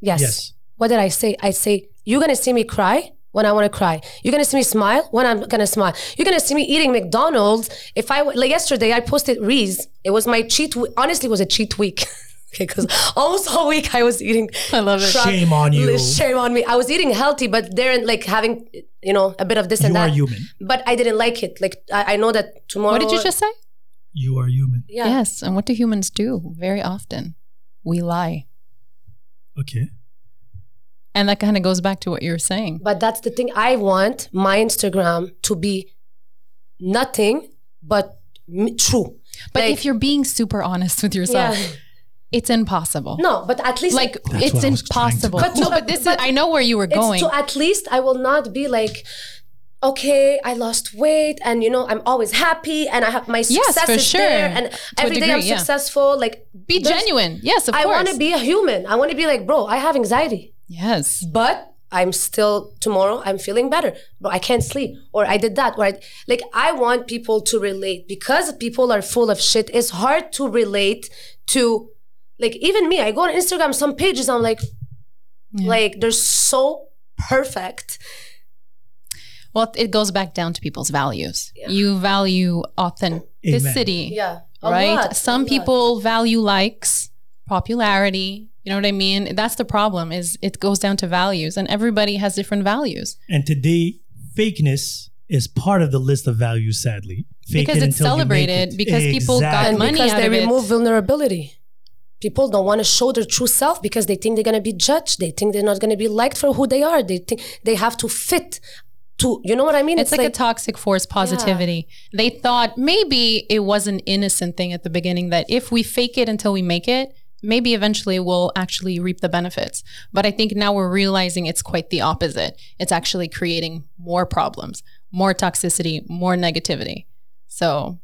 [SPEAKER 3] Yes.
[SPEAKER 1] Yes.
[SPEAKER 3] What did I say? I say, you're going to see me cry when I want to cry. You're going to see me smile when I'm going to smile. You're going to see me eating McDonald's. If I, like yesterday, I posted Reese. It was my cheat week. Honestly, it was a cheat week. okay, because almost all week I was eating.
[SPEAKER 2] I love it.
[SPEAKER 3] crap.
[SPEAKER 1] Shame on you.
[SPEAKER 3] Shame on me. I was eating healthy, but they're like having, you know, a bit of this and
[SPEAKER 1] you are
[SPEAKER 3] that.
[SPEAKER 1] human.
[SPEAKER 3] But I didn't like it. Like, I, I know that tomorrow.
[SPEAKER 2] What did you just say?
[SPEAKER 1] You are human.
[SPEAKER 3] Yeah.
[SPEAKER 2] Yes. And what do humans do very often? We lie.
[SPEAKER 1] Okay.
[SPEAKER 2] And that kind of goes back to what you were saying.
[SPEAKER 3] But that's the thing. I want my Instagram to be nothing but true.
[SPEAKER 2] But
[SPEAKER 3] Like-
[SPEAKER 2] if you're being super honest with yourself,
[SPEAKER 3] Yeah.
[SPEAKER 2] it's impossible.
[SPEAKER 3] No, but at least
[SPEAKER 2] Like it's
[SPEAKER 1] what I was trying to
[SPEAKER 2] impossible.
[SPEAKER 3] But-
[SPEAKER 2] no,
[SPEAKER 3] but-
[SPEAKER 2] but this
[SPEAKER 3] but
[SPEAKER 2] is I know where you were going.
[SPEAKER 3] to at least I will not be like, okay, I lost weight and you know I'm always happy and I have my
[SPEAKER 2] Yes,
[SPEAKER 3] success
[SPEAKER 2] for
[SPEAKER 3] is
[SPEAKER 2] sure.
[SPEAKER 3] there and
[SPEAKER 2] To
[SPEAKER 3] every day I'm
[SPEAKER 2] yeah.
[SPEAKER 3] successful. Like
[SPEAKER 2] Be genuine. Yes, of
[SPEAKER 3] I
[SPEAKER 2] course.
[SPEAKER 3] want to be a human. I want to be like, bro, I have anxiety,
[SPEAKER 2] Yes.
[SPEAKER 3] but I'm still tomorrow. I'm feeling better, but I can't sleep, or I did that, or I, like I want people to relate because people are full of shit. It's hard to relate to, like even me. I go on Instagram, some pages, I'm like,
[SPEAKER 2] Yeah.
[SPEAKER 3] like they're so perfect.
[SPEAKER 2] Well, it goes back down to people's values.
[SPEAKER 3] Yeah.
[SPEAKER 2] You value authenticity,
[SPEAKER 3] Yeah, a
[SPEAKER 2] right?
[SPEAKER 3] lot,
[SPEAKER 2] Some
[SPEAKER 3] a lot.
[SPEAKER 2] people value likes, popularity. You know what I mean? That's the problem. Is it goes down to values, and everybody has different values.
[SPEAKER 1] And today, fakeness is part of the list of values, sadly. Fake
[SPEAKER 2] Because
[SPEAKER 1] it
[SPEAKER 2] it's
[SPEAKER 1] until you make
[SPEAKER 2] celebrated,
[SPEAKER 1] it.
[SPEAKER 2] because people got
[SPEAKER 1] Exactly.
[SPEAKER 3] and
[SPEAKER 2] money
[SPEAKER 3] because
[SPEAKER 2] out
[SPEAKER 3] they
[SPEAKER 2] of it.
[SPEAKER 3] remove vulnerability. People don't want to show their true self because they think they're gonna be judged. They think they're not gonna be liked for who they are. They think they have to fit to. You know what I mean?
[SPEAKER 2] It's, like, a toxic force positivity. They thought maybe it was an innocent thing at the beginning that if we fake it until we make it, maybe eventually we'll actually reap the benefits. But I think now we're realizing it's quite the opposite. It's actually creating more problems, more toxicity, more negativity. So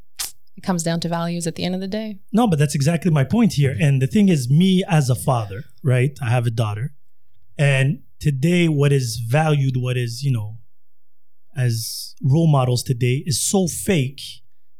[SPEAKER 2] it comes down to values at the end of the day.
[SPEAKER 1] No, but that's exactly my point here. And the thing is, me as a father, right? I have a daughter. And today, what is valued, what is, you know, as role models today is so fake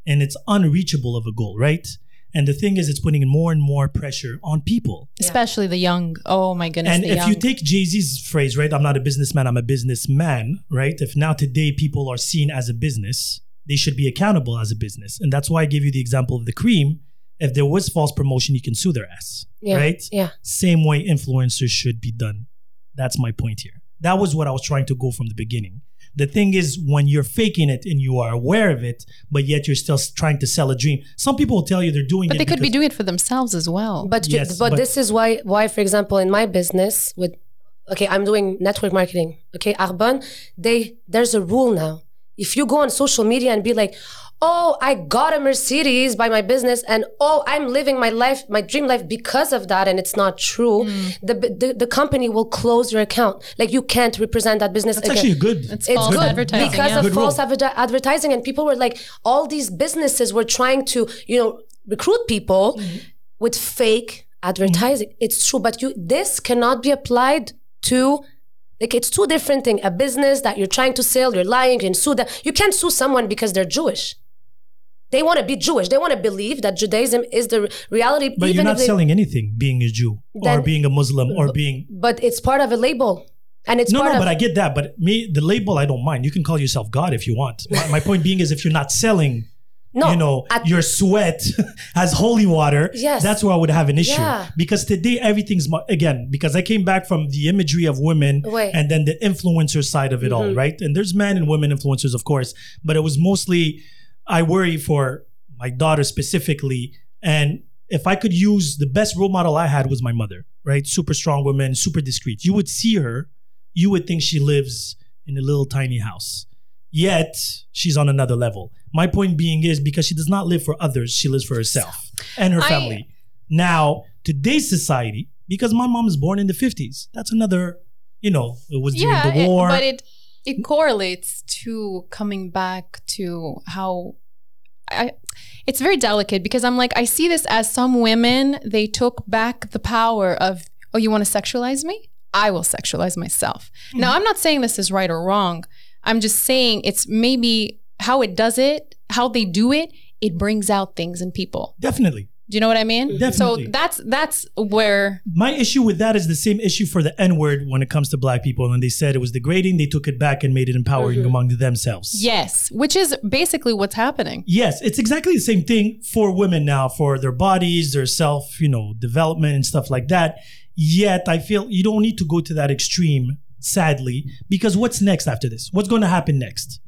[SPEAKER 1] and it's unreachable of a goal, right? And the thing is, it's putting more and more pressure on people.
[SPEAKER 2] Especially the young. Oh my goodness.
[SPEAKER 1] And
[SPEAKER 2] the
[SPEAKER 1] if
[SPEAKER 2] young.
[SPEAKER 1] you take Jay Z's phrase, right? I'm not a businessman, I'm a businessman, right? If now today people are seen as a business, they should be accountable as a business. And that's why I gave you the example of the cream. If there was false promotion, you can sue their ass,
[SPEAKER 3] yeah,
[SPEAKER 1] right?
[SPEAKER 3] Yeah.
[SPEAKER 1] Same way influencers should be done. That's my point here. That was what I was trying to go from the beginning. The thing is, when you're faking it and you are aware of it, but yet you're still trying to sell a dream. Some people will tell you they're doing
[SPEAKER 2] but
[SPEAKER 1] it.
[SPEAKER 2] But they could be doing it for themselves as well.
[SPEAKER 3] But
[SPEAKER 1] Yes,
[SPEAKER 3] but,
[SPEAKER 1] but-
[SPEAKER 3] this is why why for example in my business with okay I'm doing network marketing okay Arbonne they there's a rule now if you go on social media and be like oh, I got a Mercedes by my business, and oh, I'm living my life, my dream life because of that, and it's not true.
[SPEAKER 2] Mm.
[SPEAKER 3] The, the the company will close your account. Like you can't represent that business
[SPEAKER 1] That's
[SPEAKER 3] again.
[SPEAKER 1] actually good.
[SPEAKER 2] It's
[SPEAKER 3] It's
[SPEAKER 2] false
[SPEAKER 3] good
[SPEAKER 2] advertising.
[SPEAKER 3] because
[SPEAKER 2] yeah.
[SPEAKER 3] of
[SPEAKER 1] Good
[SPEAKER 3] false adver- advertising, and people were like, all these businesses were trying to, you know, recruit people
[SPEAKER 1] Mm-hmm.
[SPEAKER 3] with fake advertising. It's true, but you this cannot be applied to. Like it's two different things. A business that you're trying to sell, you're lying, you can sue them. You can't sue someone because they're Jewish. They want to be Jewish. They want to believe that Judaism is the reality.
[SPEAKER 1] But you're not
[SPEAKER 3] they,
[SPEAKER 1] selling anything being a Jew or being a Muslim or being.
[SPEAKER 3] But it's part of a label, and it's
[SPEAKER 1] No, no, but I get that. But me, the label, I don't mind. You can call yourself God if you want. My, my point being is if you're not selling,
[SPEAKER 3] no,
[SPEAKER 1] you know,
[SPEAKER 3] at-
[SPEAKER 1] your sweat as holy water,
[SPEAKER 3] Yes.
[SPEAKER 1] that's where I would have an issue.
[SPEAKER 3] Yeah.
[SPEAKER 1] Because today everything's, again, because I came back from the imagery of women
[SPEAKER 3] Wait.
[SPEAKER 1] and then the influencer side of it all,
[SPEAKER 3] Mm-hmm.
[SPEAKER 1] right? And there's men and women influencers, of course, but it was mostly, I worry for my daughter specifically. And if I could use the best role model I had was my mother, right? Super strong woman, super discreet. You would see her, you would think she lives in a little tiny house. Yet she's on another level. My point being is because she does not live for others, she lives for herself and her
[SPEAKER 2] I-
[SPEAKER 1] family. now, today's society, because my mom is born in the 50s, that's another, you know, it was during
[SPEAKER 2] yeah,
[SPEAKER 1] the
[SPEAKER 2] it-
[SPEAKER 1] war.
[SPEAKER 2] but it it correlates to coming back to how I. It's very delicate because I'm like I see this as some women they took back the power of oh you want to sexualize me I will sexualize myself. Mm-hmm. Now I'm not saying this is right or wrong. I'm just saying it's maybe how it does it, how they do it. It brings out things in people.
[SPEAKER 1] Definitely.
[SPEAKER 2] Do you know what I mean?
[SPEAKER 1] Definitely.
[SPEAKER 2] So that's that's where
[SPEAKER 1] My issue with that is the same issue for the N word when it comes to black people. And they said it was degrading, they took it back and made it empowering
[SPEAKER 3] Mm-hmm.
[SPEAKER 1] among themselves.
[SPEAKER 2] yes, which is basically what's happening.
[SPEAKER 1] Yes, it's exactly the same thing for women now, for their bodies, their self, you know, development and stuff like that. Yet I feel you don't need to go to that extreme, sadly, because what's next after this? What's going to happen next?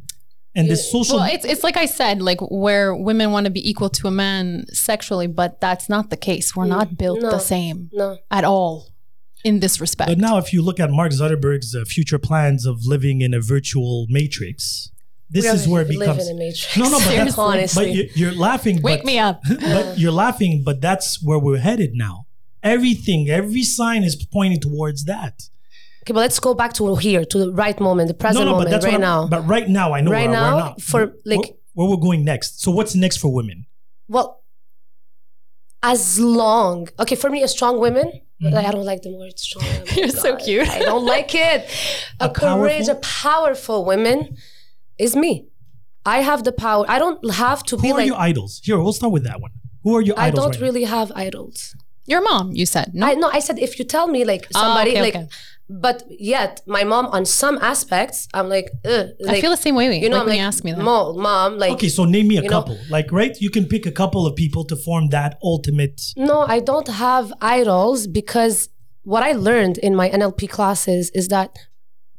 [SPEAKER 1] And this social
[SPEAKER 2] Well, it's it's like I said, like where women want to be equal to a man sexually, but that's not the case. We're not built
[SPEAKER 3] no.
[SPEAKER 2] the same
[SPEAKER 3] no.
[SPEAKER 2] at all in this respect.
[SPEAKER 1] But now, if you look at Mark Zuckerberg's uh, future plans of living in a virtual matrix, this
[SPEAKER 3] We
[SPEAKER 1] is where it becomes.
[SPEAKER 3] in a matrix.
[SPEAKER 1] No, no, but, that's,
[SPEAKER 3] honestly.
[SPEAKER 1] but you- you're laughing.
[SPEAKER 2] Wake
[SPEAKER 1] but,
[SPEAKER 2] me up.
[SPEAKER 1] but you're laughing, but that's where we're headed now. Everything, every sign is pointing towards that.
[SPEAKER 3] Okay, but let's go back to here, to the right moment, the present
[SPEAKER 1] no, no, but
[SPEAKER 3] moment,
[SPEAKER 1] that's
[SPEAKER 3] right now.
[SPEAKER 1] But right now, I know
[SPEAKER 3] Right
[SPEAKER 1] where
[SPEAKER 3] now,
[SPEAKER 1] we're not.
[SPEAKER 3] for, like-
[SPEAKER 1] where, where we're going next. So what's next for women?
[SPEAKER 3] well, as long, okay, for me, a strong woman,
[SPEAKER 1] Mm-hmm.
[SPEAKER 3] I don't like the word strong. Oh
[SPEAKER 2] You're so cute.
[SPEAKER 3] I don't like it. A,
[SPEAKER 1] A
[SPEAKER 3] courage, a
[SPEAKER 1] powerful-
[SPEAKER 3] powerful woman is me. I have the power. I don't have to
[SPEAKER 1] Who
[SPEAKER 3] be
[SPEAKER 1] are
[SPEAKER 3] like.
[SPEAKER 1] your idols? Here, we'll start with that one. Who are your
[SPEAKER 3] I
[SPEAKER 1] idols?
[SPEAKER 3] I don't
[SPEAKER 1] right now?
[SPEAKER 3] really have idols.
[SPEAKER 2] Your mom, you said. No.
[SPEAKER 3] I no, I said if you tell me like
[SPEAKER 2] Ah,
[SPEAKER 3] somebody
[SPEAKER 2] okay,
[SPEAKER 3] like,
[SPEAKER 2] okay.
[SPEAKER 3] But yet my mom on some aspects, I'm like, Ugh,
[SPEAKER 2] I feel the same way.
[SPEAKER 3] you know,
[SPEAKER 2] like
[SPEAKER 3] I'm
[SPEAKER 2] when
[SPEAKER 3] like,
[SPEAKER 2] you ask me that.
[SPEAKER 3] Mo, mom, like,
[SPEAKER 1] Okay, so name me a
[SPEAKER 3] you know-
[SPEAKER 1] couple. like, right? You can pick a couple of people to form that ultimate.
[SPEAKER 3] no, I don't have idols because what I learned in my NLP classes is that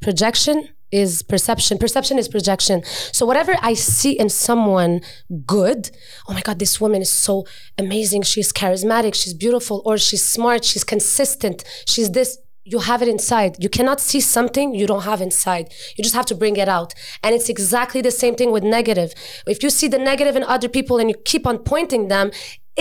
[SPEAKER 3] projection is perception. Perception is projection. So whatever I see in someone good, oh my God, this woman is so amazing. She's charismatic. She's beautiful, or she's smart. She's consistent. She's this. You have it inside. You cannot see something you don't have inside. You just have to bring it out. And it's exactly the same thing with negative. If you see the negative in other people and you keep on pointing them,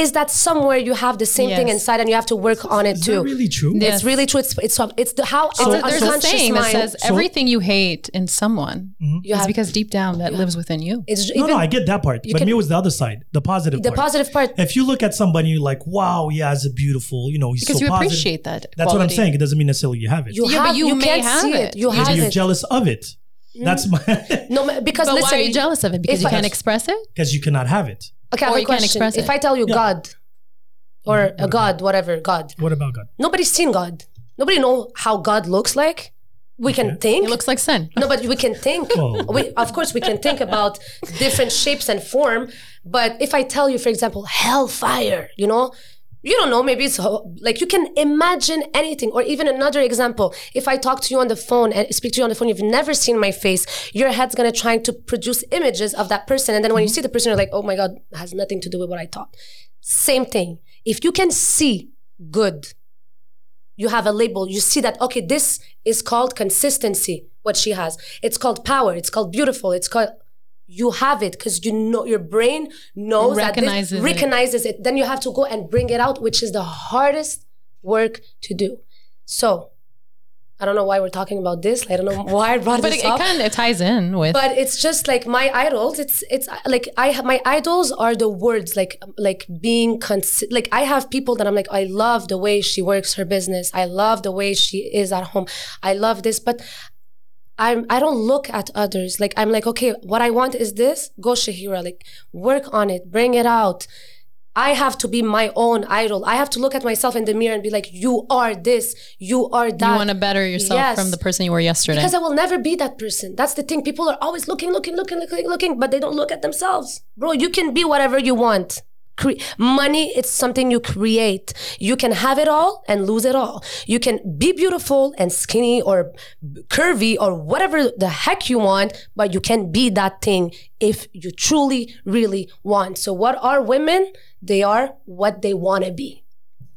[SPEAKER 3] is that somewhere you have the same thing inside and you have to work on it
[SPEAKER 1] Is
[SPEAKER 3] too?
[SPEAKER 1] that really true?
[SPEAKER 2] Yeah.
[SPEAKER 3] It's really true. It's it's it's the how
[SPEAKER 2] So
[SPEAKER 3] our
[SPEAKER 2] there's a
[SPEAKER 3] unconscious
[SPEAKER 2] saying that says
[SPEAKER 1] So-
[SPEAKER 2] everything you hate in someone mm-hmm.
[SPEAKER 3] you
[SPEAKER 2] is
[SPEAKER 3] have
[SPEAKER 2] because deep down that lives within you.
[SPEAKER 3] it's
[SPEAKER 1] No,
[SPEAKER 3] even
[SPEAKER 1] no, I get that part. But
[SPEAKER 3] can-
[SPEAKER 1] me, it was the other side, the positive
[SPEAKER 3] the
[SPEAKER 1] part.
[SPEAKER 3] positive part.
[SPEAKER 1] if you look at somebody, you're like, wow, he has a beautiful, you know, he's
[SPEAKER 2] Because
[SPEAKER 1] so
[SPEAKER 2] you
[SPEAKER 1] positive.
[SPEAKER 2] appreciate that.
[SPEAKER 1] That's what I'm saying. It doesn't mean necessarily you have it.
[SPEAKER 3] You
[SPEAKER 2] Yeah,
[SPEAKER 3] have
[SPEAKER 2] but you
[SPEAKER 3] you
[SPEAKER 2] may have it.
[SPEAKER 3] it. You
[SPEAKER 2] Maybe
[SPEAKER 3] have
[SPEAKER 1] Maybe you're
[SPEAKER 3] it.
[SPEAKER 1] jealous of it. Mm. That's my
[SPEAKER 3] No, because
[SPEAKER 2] But
[SPEAKER 3] listen,
[SPEAKER 2] why are you jealous of it? Because you can't express it?
[SPEAKER 1] because you cannot have it.
[SPEAKER 3] Okay, I have
[SPEAKER 2] Or
[SPEAKER 3] a
[SPEAKER 2] you can't
[SPEAKER 3] question.
[SPEAKER 2] express
[SPEAKER 3] If
[SPEAKER 2] it.
[SPEAKER 3] I tell you
[SPEAKER 1] Yeah.
[SPEAKER 3] God or mm-hmm. a God, whatever God,
[SPEAKER 1] What about God?
[SPEAKER 3] nobody's seen God. Nobody know how God looks like. We can
[SPEAKER 2] It
[SPEAKER 3] think.
[SPEAKER 2] It looks like sin.
[SPEAKER 3] No, but we can think.
[SPEAKER 1] Oh.
[SPEAKER 3] We, of course, we can think about different shapes and form. But if I tell you, for example, hellfire, you know, you don't know. Maybe it's like you can imagine anything. Or even another example: if I talk to you on the phone and speak to you on the phone, you've never seen my face. Your head's gonna try to produce images of that person, and then when you mm-hmm. see the person, you're like, "Oh my god, has nothing to do with what I thought." Same thing. If you can see good you have a label you see that okay this is called consistency what she has it's called power it's called beautiful it's called You have it because you know your brain knows
[SPEAKER 2] Recognizes
[SPEAKER 3] that
[SPEAKER 2] it.
[SPEAKER 3] this, recognizes it. Then you have to go and bring it out, which is the hardest work to do. So, I don't know why we're talking about this. I don't know why I brought
[SPEAKER 2] But
[SPEAKER 3] this
[SPEAKER 2] it, it kind of ties in with
[SPEAKER 3] but it's just like my idols it's it's like i have my idols are the words like like being cons- like i have people that i'm like i love the way she works her business i love the way she is at home i love this but I'm, I don't look at others. Like, I'm like, okay, what I want is this. Go Shahira. Like, work on it. Bring it out. I have to be my own idol. I have to look at myself in the mirror and be like, you are this. You are that.
[SPEAKER 2] you want to better yourself
[SPEAKER 3] Yes.
[SPEAKER 2] from the person you were yesterday.
[SPEAKER 3] Because I will never be that person. That's the thing. People are always looking, looking, looking, looking, looking, but they don't look at themselves. Bro, you can be whatever you want. Cre- money, it's something you create. You can have it all and lose it all. You can be beautiful and skinny or curvy or whatever the heck you want, but you can be that thing if you truly, really want. So, what are women? They are what they want to be.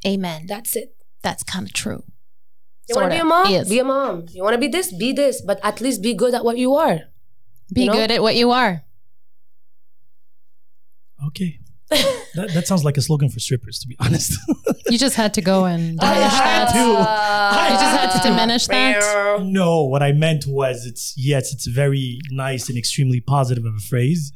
[SPEAKER 2] Amen.
[SPEAKER 3] That's it.
[SPEAKER 2] That's kind of true.
[SPEAKER 3] You want to be a mom?
[SPEAKER 2] Yes.
[SPEAKER 3] Be a mom. You want to be this? Be this. But at least be good at what you are.
[SPEAKER 2] Be
[SPEAKER 3] You know?
[SPEAKER 2] good at what you are.
[SPEAKER 1] Okay. that, that sounds like a slogan for strippers, to be honest.
[SPEAKER 2] You just had to go and
[SPEAKER 1] I
[SPEAKER 2] diminish
[SPEAKER 1] had
[SPEAKER 2] that.
[SPEAKER 1] to.
[SPEAKER 2] You just had to diminish that.
[SPEAKER 1] no, what I meant was it's yes, it's very nice and extremely positive of a phrase.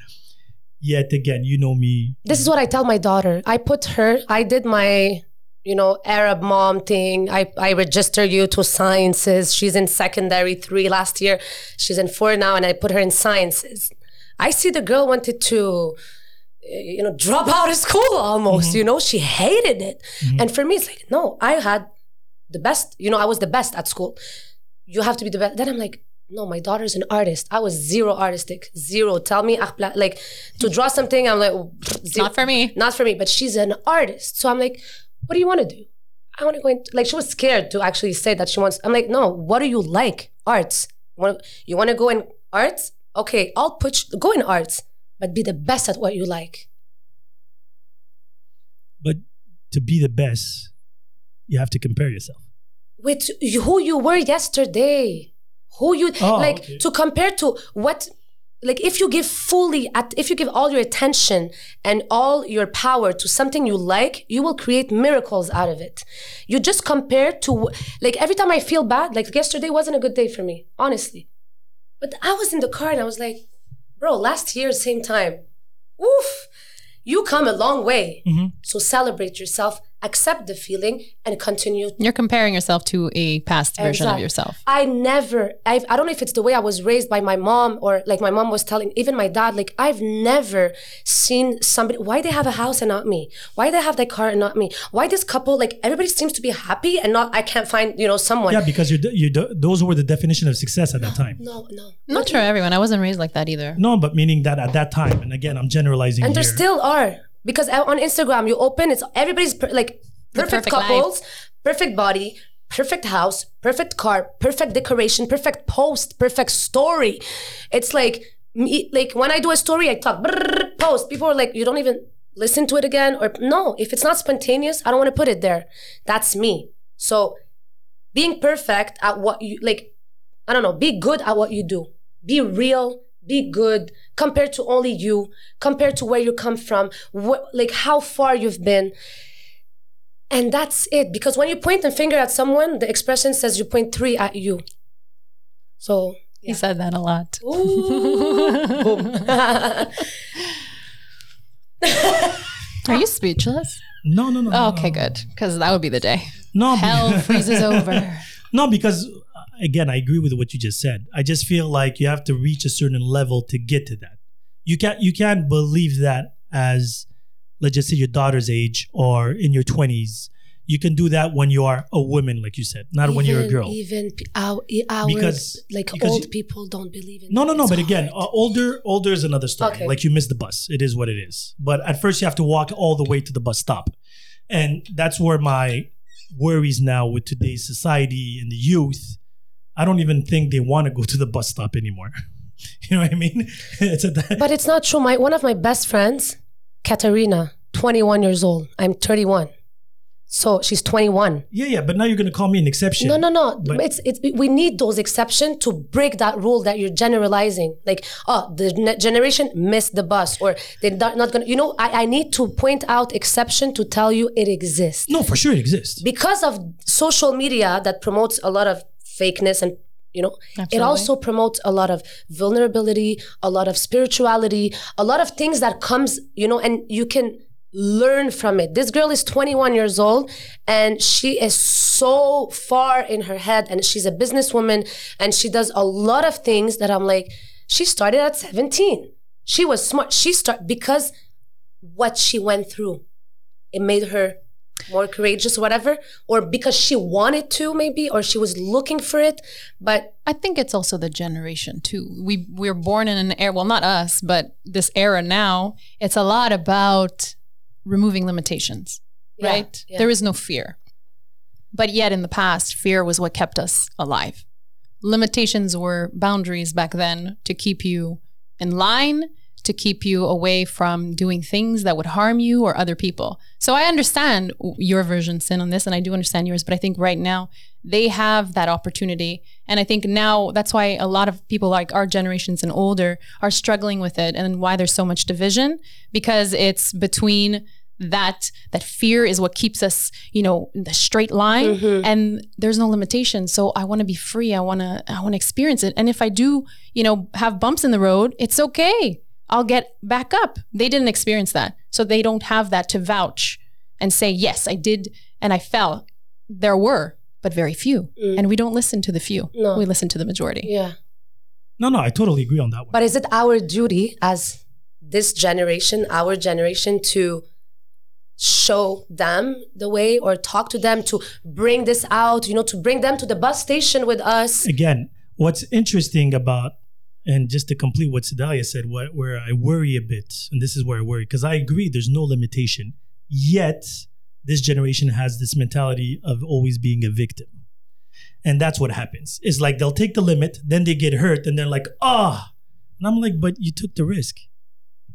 [SPEAKER 1] Yet again, you know me.
[SPEAKER 3] This is what I tell my daughter. I put her, I did my, you know, Arab mom thing. I, I register you to sciences. She's in secondary three last year. She's in four now, and I put her in sciences. I see the girl wanted to, you know, drop out of school almost, mm-hmm. you know, she hated it. Mm-hmm. And for me, it's like, no, I had the best, you know, I was the best at school. You have to be the best. Then I'm like, no, my daughter's an artist. I was zero artistic, zero. Tell me, like, to draw something, I'm like, zero.
[SPEAKER 2] not for me.
[SPEAKER 3] Not for me, but she's an artist. So I'm like, what do you want to do? I want to go into, like, she was scared to actually say that she wants, I'm like, no, what do you like? Arts. You want to go in arts? Okay, I'll put, you, go in arts but be the best at what you like.
[SPEAKER 1] But to be the best, you have to compare yourself.
[SPEAKER 3] With who you were yesterday. Who you,
[SPEAKER 1] Oh,
[SPEAKER 3] like,
[SPEAKER 1] okay.
[SPEAKER 3] to compare to what, like, if you give fully, at, if you give all your attention and all your power to something you like, you will create miracles out of it. You just compare to, like, every time I feel bad, like yesterday wasn't a good day for me, honestly. But I was in the car and I was like, bro, last year, same time, oof, you come a long way. Mm-hmm. So celebrate yourself, accept the feeling, and continue
[SPEAKER 2] You're comparing yourself to a past version of yourself.
[SPEAKER 3] I never, I've, I don't know if it's the way I was raised by my mom or like my mom was telling, even my dad, like I've never seen somebody, why they have a house and not me? Why they have that car and not me? Why this couple, like everybody seems to be happy and not, I can't find, you know, someone.
[SPEAKER 1] Yeah, because you're, you're those were the definition of success at that time.
[SPEAKER 3] No, no.
[SPEAKER 2] Not for everyone. I wasn't raised like that either.
[SPEAKER 1] No, but meaning that at that time, and again, I'm generalizing
[SPEAKER 3] And there still are. Because on Instagram, you open, it's everybody's per- like perfect,
[SPEAKER 2] perfect life.
[SPEAKER 3] couples, perfect body, perfect house, perfect car, perfect decoration, perfect post, perfect story. It's like, me, like when I do a story, I talk, brrr, post. People are like, you don't even listen to it again. Or no, if it's not spontaneous, I don't want to put it there. That's me. So being perfect at what you like, I don't know, be good at what you do. Be real, be good compared to only you, compared to where you come from, what, like how far you've been. And that's it. Because when you point a finger at someone, the expression says you point three at you. So,
[SPEAKER 2] He said that a lot. Are you speechless?
[SPEAKER 1] no, no, no. no,
[SPEAKER 2] Oh, okay,
[SPEAKER 1] no.
[SPEAKER 2] good. Because that would be the day.
[SPEAKER 1] No,
[SPEAKER 2] Hell freezes over.
[SPEAKER 1] No, because again, I agree with what you just said. I just feel like you have to reach a certain level to get to that. You can't you can't believe that as let's just say your daughter's age or in your twenties. You can do that when you are a woman, like you said, not when you're a girl.
[SPEAKER 3] Even our, our
[SPEAKER 1] Because-
[SPEAKER 3] like
[SPEAKER 1] because
[SPEAKER 3] old
[SPEAKER 1] you-
[SPEAKER 3] people don't believe in
[SPEAKER 1] No, no, no. But again, uh, older, older is another story.
[SPEAKER 3] Okay.
[SPEAKER 1] Like you missed the bus. It is what it is. But at first, you have to walk all the way to the bus stop, and that's where my worries now with today's society and the youth. I don't even think they want to go to the bus stop anymore. you know what I mean? it's.
[SPEAKER 3] But it's not true. My one of my best friends, Katarina, 21 years old. I'm 31. So she's 21.
[SPEAKER 1] Yeah, yeah, but now you're gonna call me an exception.
[SPEAKER 3] No, no, no.
[SPEAKER 1] But-
[SPEAKER 3] it's it's we need those exceptions to break that rule that you're generalizing. Like, oh, the ne- generation missed the bus, or they're not, not gonna. You know, I, I need to point out exception to tell you it exists
[SPEAKER 1] No, for sure it exists.
[SPEAKER 3] because of social media that promotes a lot of fakeness and you know it also promotes a lot of vulnerability a lot of spirituality a lot of things that comes you know and you can learn from it. This girl is 21 years old and she is so far in her head and she's a businesswoman and she does a lot of things that i'm like she started at 17 she was smart. She start because what she went through it made her more courageous whatever or because she wanted to maybe or she was looking for it but
[SPEAKER 2] I think it's also the generation too. We we're born in an era, well, not us, but this era now. It's a lot about removing limitations,
[SPEAKER 3] Yeah,
[SPEAKER 2] right?
[SPEAKER 3] yeah.
[SPEAKER 2] There is no fear, but yet in the past, fear was what kept us alive. Limitations were boundaries back then to keep you in line, to keep you away from doing things that would harm you or other people. So I understand your version, Sin, on this, and I do understand yours, but I think right now they have that opportunity. And I think now that's why a lot of people like our generations and older are struggling with it and why there's so much division because it's between that that fear is what keeps us you know in the straight line mm-hmm. and there's no limitation. So i want to be free. I want to i want to experience it. And if i do you know have bumps in the road it's okay i'll get back up. They didn't experience that. So they don't have that to vouch and say yes i did and i fell. There were but very few. Mm. And we don't listen to the few.
[SPEAKER 3] No.
[SPEAKER 2] we listen to the majority.
[SPEAKER 3] Yeah.
[SPEAKER 1] No, no, I totally agree on that one.
[SPEAKER 3] but is it our duty as this generation our generation to show them the way or talk to them to bring this out you know to bring them to the bus station with us?
[SPEAKER 1] Again, what's interesting about and just to complete what Sedalia said, what, where I worry a bit, and this is where I worry, because I agree there's no limitation. Yet, this generation has this mentality of always being a victim. And that's what happens. It's like they'll take the limit, then they get hurt, and they're like, ah. And I'm like, but you took the risk.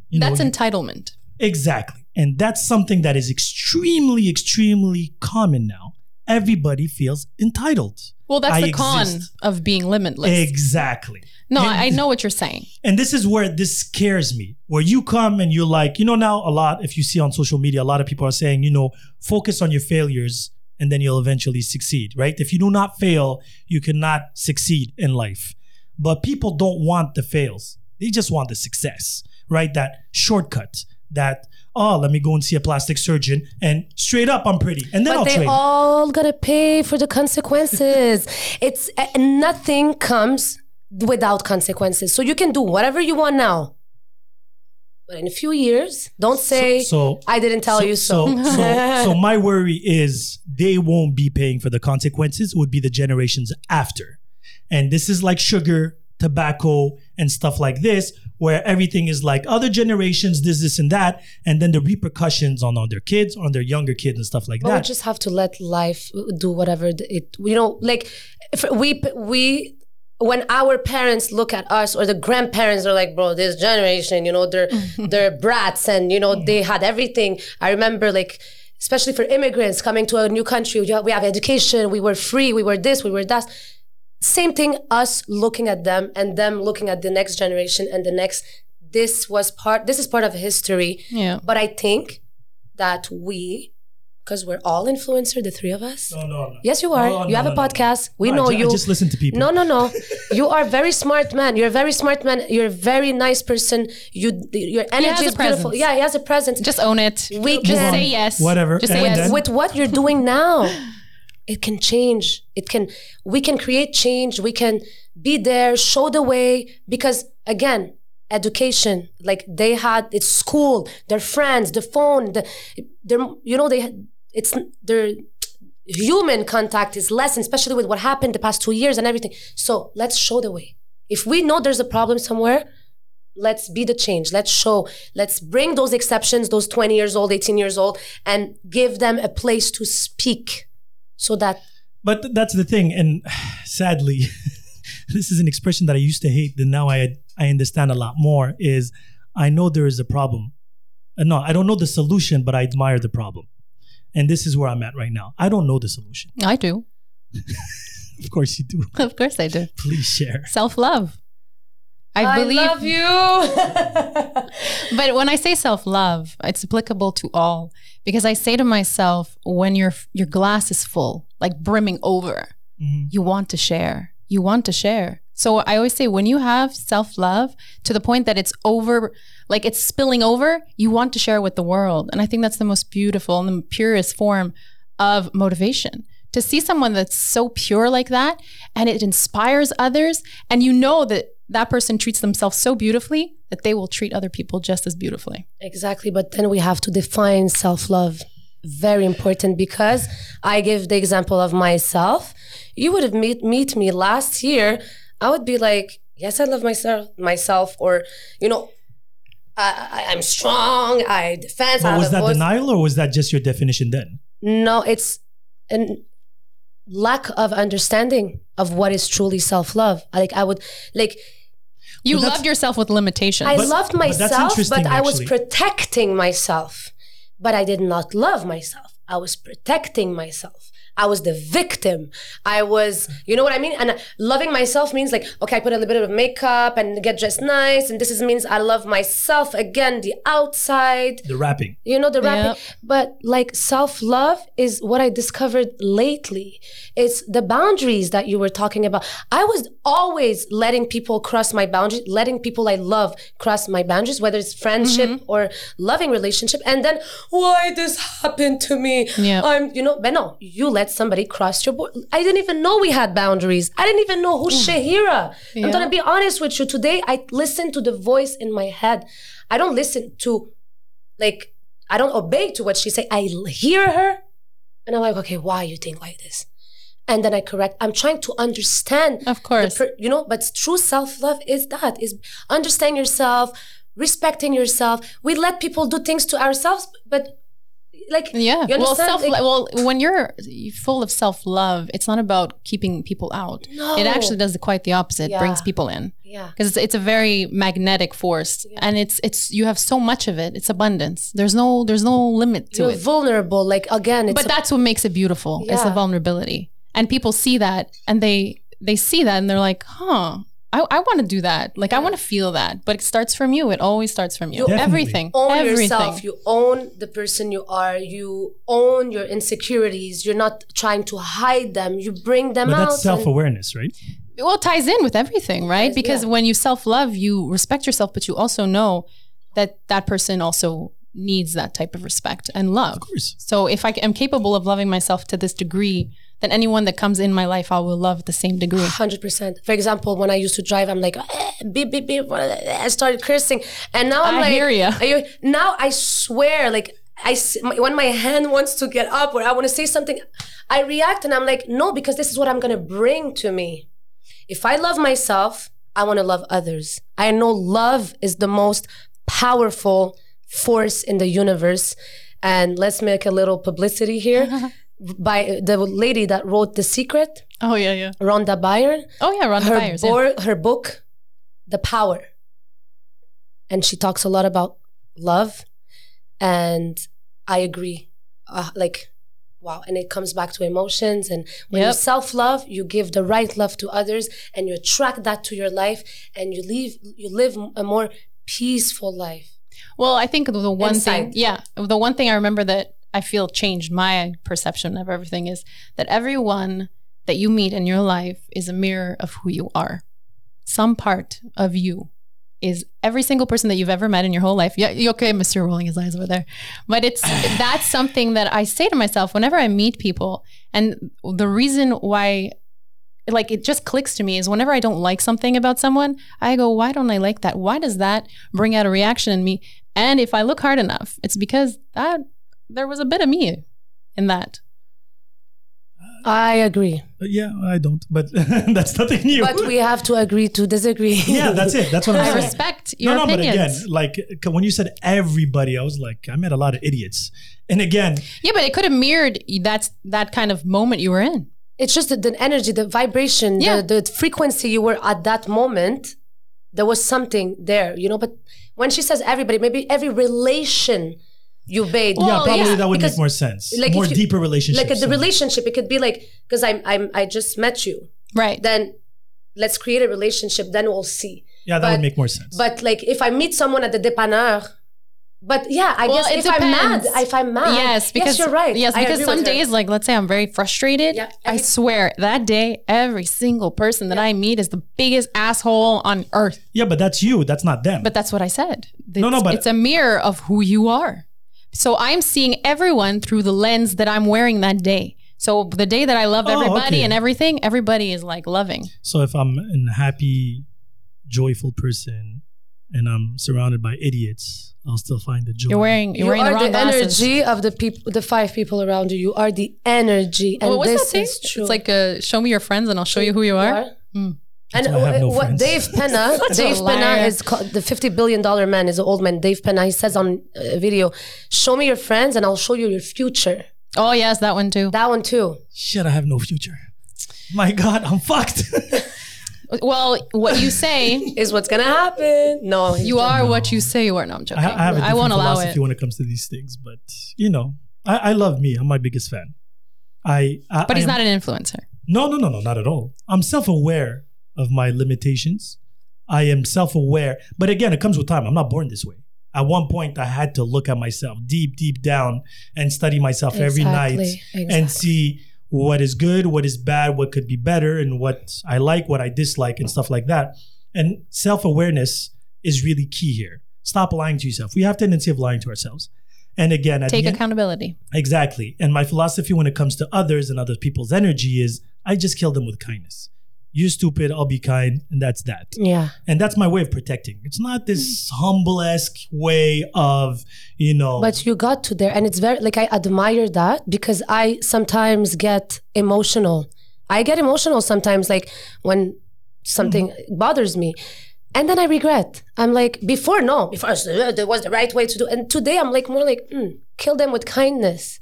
[SPEAKER 1] You
[SPEAKER 2] that's
[SPEAKER 1] you-
[SPEAKER 2] entitlement
[SPEAKER 1] Exactly. And that's something that is extremely, extremely common now. Everybody feels entitled.
[SPEAKER 2] well that's
[SPEAKER 1] I
[SPEAKER 2] the con
[SPEAKER 1] exist.
[SPEAKER 2] of being limitless
[SPEAKER 1] Exactly.
[SPEAKER 2] no
[SPEAKER 1] And-
[SPEAKER 2] I, I know what you're saying
[SPEAKER 1] And this is where this scares me. Where you come and you're like, you know, now a lot, if you see on social media, a lot of people are saying, you know, focus on your failures and then you'll eventually succeed, right? If you do not fail, you cannot succeed in life. But people don't want the fails, they just want the success, right? That shortcut, that, oh, let me go and see a plastic surgeon and straight up, I'm pretty. And then
[SPEAKER 3] but
[SPEAKER 1] I'll
[SPEAKER 3] they
[SPEAKER 1] train.
[SPEAKER 3] all gotta pay for the consequences it's uh, nothing comes without consequences so you can do whatever you want now but in a few years don't say
[SPEAKER 1] so
[SPEAKER 3] i didn't tell you so,
[SPEAKER 1] So, so, so my worry is they won't be paying for the consequences. It would be the generations after, and this is like sugar, tobacco, and stuff like this, where everything is like other generations, this, this, and that, and then the repercussions on, on their kids, on their younger kids, and stuff like
[SPEAKER 3] But we just have to let life do whatever it you know like if we we when our parents look at us or the grandparents are like bro this generation you know they're they're brats and you know they had everything. I remember like especially for immigrants coming to a new country we have, we have education we were free we were this we were that same thing us looking at them and them looking at the next generation and the next this was part this is part of history
[SPEAKER 2] yeah
[SPEAKER 3] but I think that we, because we're all influencer, the three of us.
[SPEAKER 1] no, no, no.
[SPEAKER 3] Yes, you are.
[SPEAKER 1] No,
[SPEAKER 3] you
[SPEAKER 1] no,
[SPEAKER 3] have
[SPEAKER 1] no,
[SPEAKER 3] a
[SPEAKER 1] no, no.
[SPEAKER 3] podcast. We
[SPEAKER 1] No, I
[SPEAKER 3] know
[SPEAKER 1] ju- I
[SPEAKER 3] you.
[SPEAKER 1] just listen to people.
[SPEAKER 3] No, no, no. you are very smart man. You're a very smart man. You're a very nice person. You, your energy is beautiful.
[SPEAKER 2] presence.
[SPEAKER 3] yeah, he has a presence.
[SPEAKER 2] just own it
[SPEAKER 3] We
[SPEAKER 2] just
[SPEAKER 3] can-
[SPEAKER 2] say yes
[SPEAKER 1] Whatever.
[SPEAKER 2] just say yes
[SPEAKER 3] with what you're doing now, it can change. It can. We can create change. We can be there, show the way. Because again, education. Like they had, it's school, their friends, the phone. The, their, you know, they. It's their human contact is less, especially with what happened the past two years and everything. So let's show the way. If we know there's a problem somewhere, let's be the change let's show let's bring those exceptions those 20 years old 18 years old and give them a place to speak so that
[SPEAKER 1] But that's the thing, and sadly, this is an expression that I used to hate. That now I I understand a lot more. Is I know there is a problem. Uh, no, I don't know the solution, but I admire the problem. and this is where I'm at right now. I don't know the solution.
[SPEAKER 2] I do.
[SPEAKER 1] Of course you do.
[SPEAKER 2] Of course I do.
[SPEAKER 1] Please share.
[SPEAKER 2] Self love. I, believe
[SPEAKER 3] love you.
[SPEAKER 2] but when I say self love, it's applicable to all because I say to myself, when your your glass is full, like brimming over,
[SPEAKER 1] Mhm.
[SPEAKER 2] you want to share. You want to share. So I always say, when you have self love to the point that it's over, like it's spilling over, you want to share with the world. And I think that's the most beautiful and the purest form of motivation. To see someone that's so pure like that and it inspires others, and you know that that person treats themselves so beautifully that they will treat other people just as beautifully.
[SPEAKER 3] Exactly, but then we have to define self love. Very important because I give the example of myself. You would have meet meet me last year. I would be like, yes, I love myself, myself, or you know, I, I, I'm strong. I defend.
[SPEAKER 1] But
[SPEAKER 3] have
[SPEAKER 1] was that
[SPEAKER 3] voice.
[SPEAKER 1] denial or was that just your definition then?
[SPEAKER 3] No, it's an lack of understanding of what is truly self love. Like I would like
[SPEAKER 2] You
[SPEAKER 1] But
[SPEAKER 2] loved yourself with limitations.
[SPEAKER 3] I
[SPEAKER 1] But-
[SPEAKER 3] loved myself, but,
[SPEAKER 1] interesting,
[SPEAKER 3] I was protecting myself. But I did not love myself. I was protecting myself. I was the victim. I was, you know what I mean? And loving myself means like, okay, I put a little bit of makeup and get dressed nice. And this is, means I love myself again, the outside
[SPEAKER 1] The rapping.
[SPEAKER 3] you know the rapping
[SPEAKER 2] Yep.
[SPEAKER 3] but like self-love is what i discovered lately it's the boundaries that you were talking about i was always letting people cross my boundaries letting people i love cross my boundaries whether it's friendship
[SPEAKER 2] Mm-hmm.
[SPEAKER 3] or loving relationship and then why this happened to me
[SPEAKER 2] Yeah.
[SPEAKER 3] i'm you know but no you let somebody cross your board i didn't even know we had boundaries i didn't even know who shahira i'm
[SPEAKER 2] Mm.
[SPEAKER 3] Gonna be honest with you today i listen to the voice in my head i don't listen to like I don't obey to what she say. I hear her, and I'm like, okay, why you think like this? And then I correct. I'm trying to understand.
[SPEAKER 2] Of course.
[SPEAKER 3] per- you know, but true self love is that is understanding yourself, respecting yourself. We let people do things to ourselves, but like
[SPEAKER 2] Yeah.
[SPEAKER 3] you
[SPEAKER 2] Well, self.
[SPEAKER 3] Like,
[SPEAKER 2] well, when you're full of self love, it's not about keeping people out.
[SPEAKER 3] No.
[SPEAKER 2] It actually does quite the opposite. It brings people in
[SPEAKER 3] yeah,
[SPEAKER 2] because it's, it's a very magnetic force, and it's it's you have so much of it. It's abundance. There's no there's no limit to
[SPEAKER 3] you're
[SPEAKER 2] it.
[SPEAKER 3] vulnerable. Like again, it's
[SPEAKER 2] But that's what makes it beautiful. yeah. it's
[SPEAKER 3] the
[SPEAKER 2] vulnerability, and people see that, and they they see that, and they're like, huh. I, I want to do that. Like I want to feel that, but it starts from you. It always starts from you.
[SPEAKER 1] Definitely.
[SPEAKER 2] Everything,
[SPEAKER 3] own
[SPEAKER 2] everything.
[SPEAKER 3] yourself. You own the person you are. You own your insecurities. You're not trying to hide them. You bring them
[SPEAKER 1] But
[SPEAKER 3] out.
[SPEAKER 1] that's self awareness, right?
[SPEAKER 2] well it ties in with everything right
[SPEAKER 3] Yes,
[SPEAKER 2] because
[SPEAKER 3] yeah.
[SPEAKER 2] when you self-love you respect yourself but you also know that that person also needs that type of respect and love
[SPEAKER 1] Of course.
[SPEAKER 2] so if i am capable of loving myself to this degree then anyone that comes in my life i will love the same degree
[SPEAKER 3] Hundred percent. For example, when I used to drive, I'm like, eh, beep beep beep. I started cursing, and now I'm
[SPEAKER 2] I
[SPEAKER 3] like,
[SPEAKER 2] hear ya.
[SPEAKER 3] you- Now I swear, like I when my hand wants to get up or I want to say something, I react and I'm like, no, because this is what I'm gonna bring to me. If I love myself, I want to love others. I know love is the most powerful force in the universe. And let's make a little publicity here. By the lady that wrote The Secret,
[SPEAKER 2] oh yeah yeah
[SPEAKER 3] Rhonda Byrne,
[SPEAKER 2] oh yeah Rhonda
[SPEAKER 3] her,
[SPEAKER 2] Byers yeah.
[SPEAKER 3] her book, The Power. And she talks a lot about love. And I agree. Uh, like, wow. And it comes back to emotions. And when you self love, you give the right love to others and you attract that to your life and you live, you live a more peaceful life.
[SPEAKER 2] Well, I think the one thing, yeah, the one thing I remember that I feel changed my perception of everything is that everyone that you meet in your life is a mirror of who you are. Some part of you is every single person that you've ever met in your whole life. Yeah, you okay, Mr. Rolling his eyes over there. But it's that's something that I say to myself whenever I meet people. And the reason why like it just clicks to me is whenever I don't like something about someone, I go, why don't I like that? Why does that bring out a reaction in me? And if I look hard enough, it's because that there was a bit of me in that.
[SPEAKER 3] I agree.
[SPEAKER 1] But yeah, I don't. But that's nothing new.
[SPEAKER 3] But we have to agree to disagree.
[SPEAKER 1] yeah, that's it. That's what I'm
[SPEAKER 2] I
[SPEAKER 1] saying.
[SPEAKER 2] respect your
[SPEAKER 1] no, no,
[SPEAKER 2] opinions.
[SPEAKER 1] but again, like when you said everybody, I was like, I met a lot of idiots. And again,
[SPEAKER 2] yeah, but it could have mirrored that's that kind of moment you were in.
[SPEAKER 3] it's just the, the energy, the vibration,
[SPEAKER 2] Yeah.
[SPEAKER 3] the, the frequency you were at that moment. There was something there, you know. But when she says everybody, maybe every relation you bathe.
[SPEAKER 2] Well,
[SPEAKER 1] yeah, probably
[SPEAKER 2] yeah,
[SPEAKER 1] that would
[SPEAKER 3] because,
[SPEAKER 1] make more sense.
[SPEAKER 3] like,
[SPEAKER 1] more
[SPEAKER 3] you-
[SPEAKER 1] deeper relationship.
[SPEAKER 3] like the relationship, it could be like because I'm I'm I just met you.
[SPEAKER 2] Right.
[SPEAKER 3] Then let's create a relationship. Then we'll see.
[SPEAKER 1] Yeah, that
[SPEAKER 3] but-
[SPEAKER 1] would make more sense.
[SPEAKER 3] But like if I meet someone at the dépanneur, but yeah, I
[SPEAKER 2] Well,
[SPEAKER 3] guess
[SPEAKER 2] it
[SPEAKER 3] if I'm mad, if I'm mad,
[SPEAKER 2] yes, because
[SPEAKER 3] you're right.
[SPEAKER 2] Yes, because some days, like let's say I'm very frustrated.
[SPEAKER 3] Yeah,
[SPEAKER 2] I
[SPEAKER 3] every-
[SPEAKER 2] swear that day, every single person that I meet is the biggest asshole on earth.
[SPEAKER 1] yeah, but that's you. That's not them.
[SPEAKER 2] But that's what I said. It's,
[SPEAKER 1] No, no, but-
[SPEAKER 2] it's a mirror of who you are. So I'm seeing everyone through the lens that I'm wearing that day. So the day that I love
[SPEAKER 1] Oh,
[SPEAKER 2] everybody
[SPEAKER 1] okay.
[SPEAKER 2] and everything, everybody is like loving.
[SPEAKER 1] so if I'm a happy, joyful person and I'm surrounded by idiots, I'll still find the joy.
[SPEAKER 2] You're wearing you're
[SPEAKER 3] You
[SPEAKER 2] wearing
[SPEAKER 3] are
[SPEAKER 2] the wrong
[SPEAKER 3] the
[SPEAKER 2] glasses.
[SPEAKER 3] energy of the people, the five people around you. You are the energy, and
[SPEAKER 2] Well, what's
[SPEAKER 3] this
[SPEAKER 2] that saying?
[SPEAKER 3] is true.
[SPEAKER 2] It's like uh, show me your friends and I'll show you who you are.
[SPEAKER 3] And
[SPEAKER 1] why I have no
[SPEAKER 3] what
[SPEAKER 1] friends.
[SPEAKER 3] Dave
[SPEAKER 2] Peña,
[SPEAKER 3] Dave
[SPEAKER 2] Peña
[SPEAKER 3] is called, the fifty billion dollar man is an old man. Dave Peña, he says on a video, "Show me your friends, and I'll show you your future."
[SPEAKER 2] Oh yes, that one too.
[SPEAKER 3] That one too.
[SPEAKER 1] Shit, I have no future. My God, I'm fucked.
[SPEAKER 2] Well, what you say,
[SPEAKER 3] Is what's gonna happen? No,
[SPEAKER 2] you
[SPEAKER 3] joking.
[SPEAKER 2] are what you say you are. No, I'm joking.
[SPEAKER 1] I, I have a different
[SPEAKER 2] won't allow it.
[SPEAKER 1] when it comes to these things, but you know, I, I love me. I'm my biggest fan. I, I
[SPEAKER 2] But he's
[SPEAKER 1] I am-
[SPEAKER 2] not an influencer.
[SPEAKER 1] No, no, no, no, not at all. I'm self-aware of my limitations. I am self-aware, but again, it comes with time. I'm not born this way. At one point, I had to look at myself deep, deep down and study myself every night
[SPEAKER 3] Exactly,
[SPEAKER 1] and see what is good, what is bad, what could be better, and what I like, what I dislike, and stuff like that. And self-awareness is really key here. Stop lying to yourself. We have tendency of lying to ourselves. And again,
[SPEAKER 2] Take
[SPEAKER 1] the end-
[SPEAKER 2] accountability.
[SPEAKER 1] Exactly. And my philosophy when it comes to others and other people's energy is I just kill them with kindness. You're stupid, I'll be kind, and that's that.
[SPEAKER 3] Yeah.
[SPEAKER 1] And that's my way of protecting. It's not this humble esque way of, you know,
[SPEAKER 3] But you got to there, and it's very like I admire that because I sometimes get emotional. I get emotional sometimes, like when something
[SPEAKER 1] Mm-hmm.
[SPEAKER 3] bothers me, and then I regret. I'm like, before no, before uh, there was the right way to do, and today I'm like more like, mm, kill them with kindness.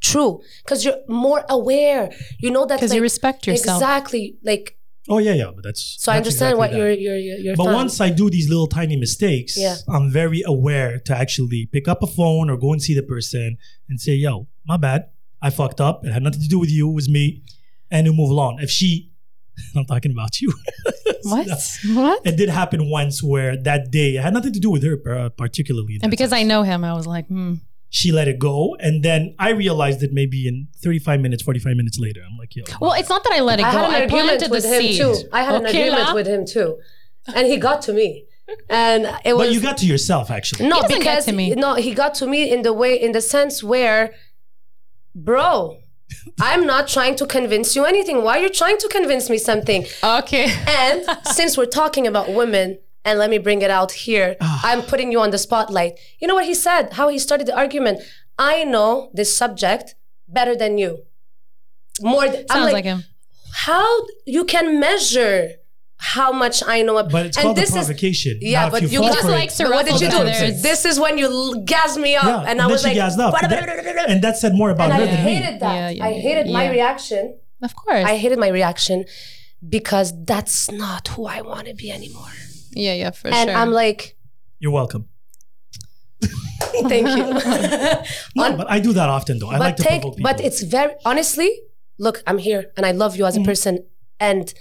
[SPEAKER 3] True, because you're more aware. You know that
[SPEAKER 2] Because you respect yourself.
[SPEAKER 3] Exactly. Like
[SPEAKER 1] oh yeah, yeah, but that's
[SPEAKER 3] so, I understand
[SPEAKER 1] exactly
[SPEAKER 3] what you're you're. you're
[SPEAKER 1] But
[SPEAKER 3] fine.
[SPEAKER 1] once I do these little tiny mistakes,
[SPEAKER 3] Yeah.
[SPEAKER 1] I'm very aware to actually pick up a phone or go and see the person and say, yo, my bad. I fucked up. It had nothing to do with you. It was me. And to move along. If she, I'm talking about you.
[SPEAKER 2] What? What?
[SPEAKER 1] It did happen once where that day, it had nothing to do with her uh, particularly.
[SPEAKER 2] And because I know him, I was like, hmm.
[SPEAKER 1] She let it go. And then I realized it maybe in 35 minutes, 45 minutes later. I'm like, yo.
[SPEAKER 2] Well, it's not that I let it go.
[SPEAKER 3] I
[SPEAKER 2] go.
[SPEAKER 3] had an
[SPEAKER 2] I
[SPEAKER 3] agreement
[SPEAKER 2] planted the
[SPEAKER 3] with him
[SPEAKER 2] seed.
[SPEAKER 3] too. I had an
[SPEAKER 2] Okay,
[SPEAKER 3] agreement
[SPEAKER 2] la?
[SPEAKER 3] with him too, and he got to me, and it was.
[SPEAKER 1] but you got to yourself, actually.
[SPEAKER 3] No,
[SPEAKER 2] He doesn't get
[SPEAKER 3] because
[SPEAKER 2] to me.
[SPEAKER 3] no, he got to me in the way, in the sense where, bro, I'm not trying to convince you anything. Why are you trying to convince me something?
[SPEAKER 2] Okay.
[SPEAKER 3] And since we're talking about women, and let me bring it out here,
[SPEAKER 2] Ah.
[SPEAKER 3] I'm putting you on the spotlight. You know what he said? How he started the argument. I know this subject better than you. More. Th- I'm
[SPEAKER 2] Sounds like, him.
[SPEAKER 3] how you can measure how much I know. about.
[SPEAKER 1] But it's
[SPEAKER 3] and
[SPEAKER 1] called the
[SPEAKER 3] this is-
[SPEAKER 1] provocation.
[SPEAKER 3] Yeah, but you
[SPEAKER 1] fall
[SPEAKER 3] just
[SPEAKER 1] for it-
[SPEAKER 2] like to
[SPEAKER 3] what did you do?
[SPEAKER 1] I'm.
[SPEAKER 3] This is when you gas me up,
[SPEAKER 1] Yeah,
[SPEAKER 3] and I was
[SPEAKER 1] she
[SPEAKER 3] like,
[SPEAKER 1] gassed up. That-
[SPEAKER 3] bada- bada- bada."
[SPEAKER 1] and that said more about
[SPEAKER 3] and
[SPEAKER 1] her
[SPEAKER 3] I
[SPEAKER 1] than me.
[SPEAKER 3] hated that.
[SPEAKER 2] Yeah, yeah,
[SPEAKER 3] I hated my reaction.
[SPEAKER 2] Of course.
[SPEAKER 3] I hated my reaction because that's not who I want to be anymore.
[SPEAKER 2] Yeah, yeah, for
[SPEAKER 3] and
[SPEAKER 2] sure.
[SPEAKER 3] And I'm like,
[SPEAKER 1] You're welcome.
[SPEAKER 3] thank you.
[SPEAKER 1] No,
[SPEAKER 3] On-
[SPEAKER 1] but I do that often, though. I like to
[SPEAKER 3] take,
[SPEAKER 1] provoke people.
[SPEAKER 3] but it's very honestly. Look, I'm here, and I love you as a
[SPEAKER 1] Mm-hmm.
[SPEAKER 3] person, and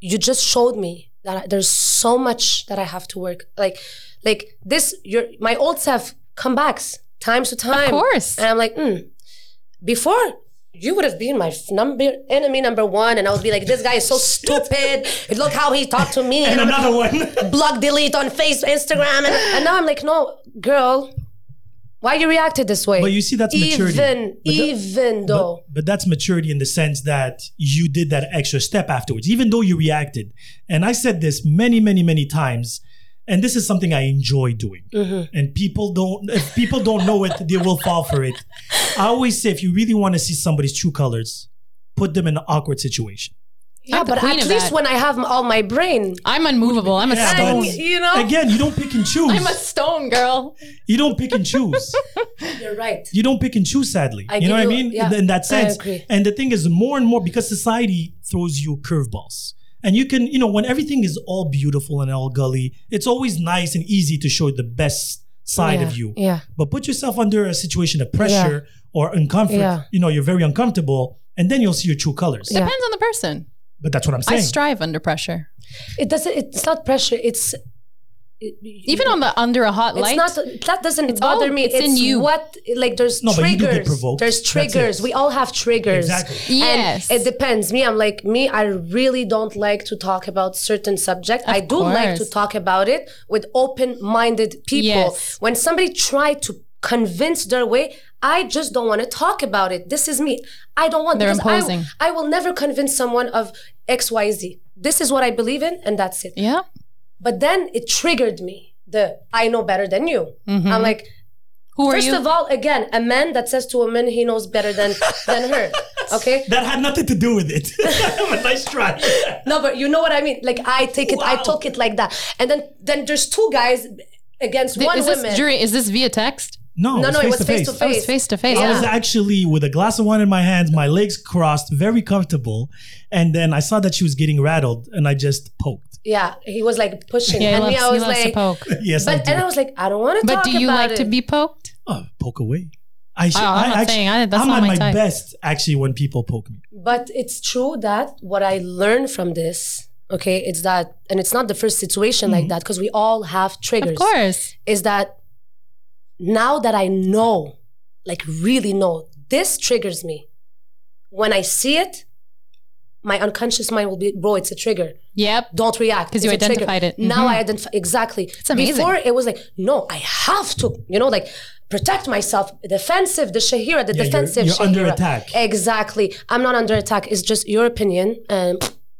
[SPEAKER 3] you just showed me that I- there's so much that I have to work. Like, like this, your my old self comebacks times to time.
[SPEAKER 2] Of course.
[SPEAKER 3] and I'm like, mm, before you would have been my number enemy number one, and I would be like, this guy is so stupid. Look how he talked to me,
[SPEAKER 1] and another one.
[SPEAKER 3] Block delete on Facebook, Instagram, and, and now I'm like, no, girl. Why you reacted this way?
[SPEAKER 1] But you see, that's maturity.
[SPEAKER 3] Even,
[SPEAKER 1] that-
[SPEAKER 3] even though.
[SPEAKER 1] But, but that's maturity in the sense that you did that extra step afterwards, even though you reacted. And I said this many, many, many times. And this is something I enjoy doing.
[SPEAKER 3] Mm-hmm.
[SPEAKER 1] And people don't, if people don't know it, they will fall for it. I always say, if you really want to see somebody's true colors, put them in an awkward situation.
[SPEAKER 3] yeah, but
[SPEAKER 2] queen
[SPEAKER 3] at least
[SPEAKER 2] that.
[SPEAKER 3] when I have all my brain,
[SPEAKER 2] I'm unmovable. I'm a
[SPEAKER 1] Yeah,
[SPEAKER 2] stone.
[SPEAKER 1] but-
[SPEAKER 3] you know,
[SPEAKER 1] Again, you don't pick and choose.
[SPEAKER 2] I'm a stone girl.
[SPEAKER 1] You don't pick and choose.
[SPEAKER 3] you're right.
[SPEAKER 1] you don't pick and choose sadly
[SPEAKER 3] I
[SPEAKER 1] you know what i mean
[SPEAKER 3] yeah,
[SPEAKER 1] in that
[SPEAKER 3] I
[SPEAKER 1] sense
[SPEAKER 3] agree.
[SPEAKER 1] and the thing is more and more because society throws you curveballs and you can you know when everything is all beautiful and all gully it's always nice and easy to show the best side
[SPEAKER 3] yeah.
[SPEAKER 1] of you.
[SPEAKER 3] Yeah.
[SPEAKER 1] But put yourself under a situation of pressure or uncomfort.
[SPEAKER 3] Yeah.
[SPEAKER 1] You know, you're very uncomfortable, and then you'll see your true colors.
[SPEAKER 3] Yeah.
[SPEAKER 2] Depends on the person.
[SPEAKER 1] But that's what I'm saying.
[SPEAKER 2] I strive under pressure.
[SPEAKER 3] It doesn't. It's not pressure. It's it-
[SPEAKER 2] Even on the under a hot
[SPEAKER 3] It's not that doesn't
[SPEAKER 2] It's
[SPEAKER 3] bother
[SPEAKER 2] all-
[SPEAKER 3] me.
[SPEAKER 2] it's
[SPEAKER 3] It's,
[SPEAKER 2] in you.
[SPEAKER 3] what like there's
[SPEAKER 1] No, but you do get
[SPEAKER 3] triggers.
[SPEAKER 1] provoked.
[SPEAKER 3] There's triggers. We all have triggers.
[SPEAKER 1] Exactly.
[SPEAKER 2] Yes.
[SPEAKER 3] And it depends. Me, I'm like me. I really don't like to talk about certain subject. I do like to talk about it with open-minded people.
[SPEAKER 2] Yes.
[SPEAKER 3] When somebody try to convince their way, I just don't want to talk about it. This is me. I don't want.
[SPEAKER 2] They're
[SPEAKER 3] because I-
[SPEAKER 2] imposing.
[SPEAKER 3] I will never convince someone of X, Y, Z. This is what I believe in, and that's it.
[SPEAKER 2] yeah.
[SPEAKER 3] But then it triggered me. The I know better than you. Mm-hmm. I'm like,
[SPEAKER 2] Who are
[SPEAKER 3] first of all, again, a man that says to a man he knows better than than her. Okay.
[SPEAKER 1] that had nothing to do with it. but nice try.
[SPEAKER 3] No, but you know what I mean. Like I take it, I
[SPEAKER 1] Wow.
[SPEAKER 3] took it like that, and then then there's two guys against one
[SPEAKER 2] is
[SPEAKER 3] woman.
[SPEAKER 2] this jury? Is this via text?
[SPEAKER 1] No,
[SPEAKER 3] no, no, it was
[SPEAKER 1] face
[SPEAKER 3] face to
[SPEAKER 2] it's
[SPEAKER 3] face.
[SPEAKER 2] face to face.
[SPEAKER 1] I was actually with a glass of wine in my hands, my legs crossed, very comfortable. And then I saw that she was getting rattled and I just poked.
[SPEAKER 3] Yeah, he was like pushing,
[SPEAKER 2] Yeah,
[SPEAKER 3] and
[SPEAKER 2] loves,
[SPEAKER 3] me, I
[SPEAKER 2] he
[SPEAKER 3] was
[SPEAKER 2] loves to
[SPEAKER 3] like,
[SPEAKER 2] poke.
[SPEAKER 1] Yes, I
[SPEAKER 3] but
[SPEAKER 1] do.
[SPEAKER 3] and I was like, I don't want to talk
[SPEAKER 2] to you.
[SPEAKER 3] But do you
[SPEAKER 2] like
[SPEAKER 3] it.
[SPEAKER 2] to be poked?
[SPEAKER 1] oh, poke away. I should,
[SPEAKER 2] Oh, I'm
[SPEAKER 1] I
[SPEAKER 2] not
[SPEAKER 1] actually,
[SPEAKER 2] saying- I- that's
[SPEAKER 1] I'm
[SPEAKER 2] not
[SPEAKER 1] at
[SPEAKER 2] my
[SPEAKER 1] my
[SPEAKER 2] type.
[SPEAKER 1] best actually when people poke me.
[SPEAKER 3] But it's true that what I learned from this, okay, it's that, and it's not the first situation
[SPEAKER 1] Mm-hmm.
[SPEAKER 3] like that because we all have triggers.
[SPEAKER 2] Of course.
[SPEAKER 3] Is that now that I know, like really know, this triggers me. When I see it, my unconscious mind will be, bro, it's a trigger.
[SPEAKER 2] Yep.
[SPEAKER 3] Don't react.
[SPEAKER 2] 'Cause you
[SPEAKER 3] It's trigger.
[SPEAKER 2] identified it.
[SPEAKER 3] Now
[SPEAKER 2] Mhm.
[SPEAKER 3] I identify exactly. It's
[SPEAKER 2] amazing.
[SPEAKER 3] Before it was like, no, I have to, you know, like protect myself. Defensive, the Shahira, the
[SPEAKER 1] Yeah, you're-
[SPEAKER 3] defensive
[SPEAKER 1] you're under attack.
[SPEAKER 3] Exactly. I'm not under attack. It's just your opinion, and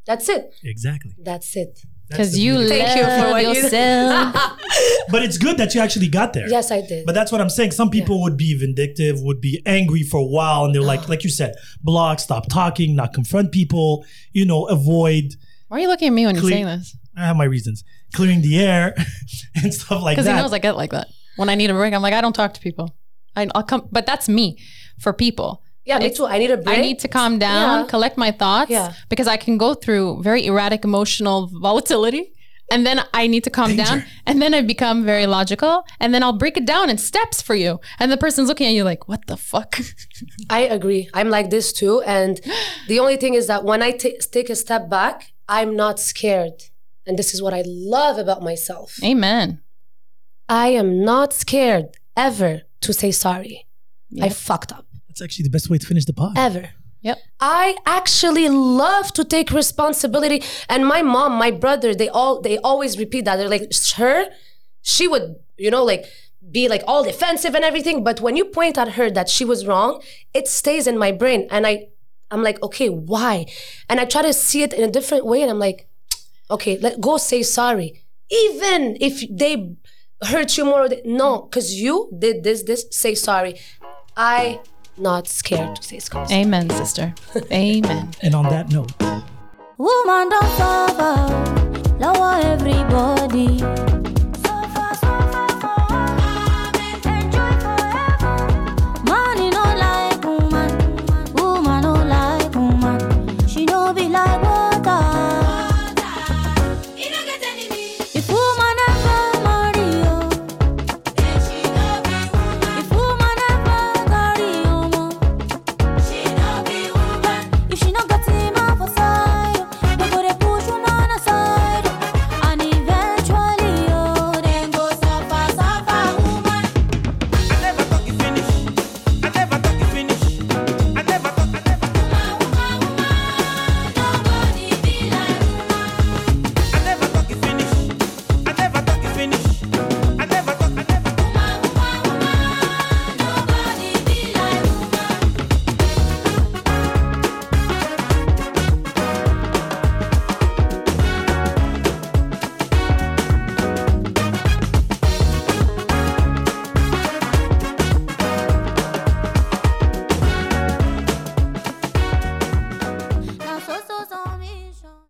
[SPEAKER 3] that's it.
[SPEAKER 1] Exactly.
[SPEAKER 3] That's it.
[SPEAKER 1] That's
[SPEAKER 2] Because you
[SPEAKER 1] beauty.
[SPEAKER 3] Thank you for what you-
[SPEAKER 2] yourself.
[SPEAKER 1] But it's good that you actually got there.
[SPEAKER 3] Yes, I did.
[SPEAKER 1] But that's what I'm saying. Some people would be vindictive, would be angry for a while, and they're like, like you said, block, stop talking, not confront people, you know, avoid.
[SPEAKER 2] Why are you looking at me when you're saying this?
[SPEAKER 1] I have my reasons, clearing the air and stuff like that.
[SPEAKER 2] Because
[SPEAKER 1] that.
[SPEAKER 2] he knows I get like that. When I need a break, I'm like, I don't talk to people. I, I'll come, but that's me for people.
[SPEAKER 3] Yeah, me too. I need a break.
[SPEAKER 2] I need to calm down,
[SPEAKER 3] Yeah.
[SPEAKER 2] collect my thoughts,
[SPEAKER 3] Yeah.
[SPEAKER 2] because I can go through very erratic emotional volatility. And then I need to calm
[SPEAKER 1] Danger.
[SPEAKER 2] down. And then I become very logical. And then I'll break it down in steps for you. And the person's looking at you like, what the fuck?
[SPEAKER 3] I agree. I'm like this too. And the only thing is that when I take a step back, I'm not scared. And this is what I love about myself.
[SPEAKER 2] Amen.
[SPEAKER 3] I am not scared ever to say sorry. I
[SPEAKER 2] Yep.
[SPEAKER 3] fucked up.
[SPEAKER 1] That's actually the best way to finish the pod.
[SPEAKER 3] Ever.
[SPEAKER 2] Yep.
[SPEAKER 3] I actually love to take responsibility. And my mom, my brother, they all they always repeat that. They're like, her, she would, you know, like be like all defensive and everything. But when you point at her that she was wrong, it stays in my brain. And I I'm like, okay, why? And I try to see it in a different way. And I'm like, okay, let go say sorry. Even if they hurt you more, no, because you did this, this, say sorry. I not scared to say sorry.
[SPEAKER 2] Amen, sister. Amen.
[SPEAKER 1] And on that note,
[SPEAKER 4] Woman don't suffer, lower everybody.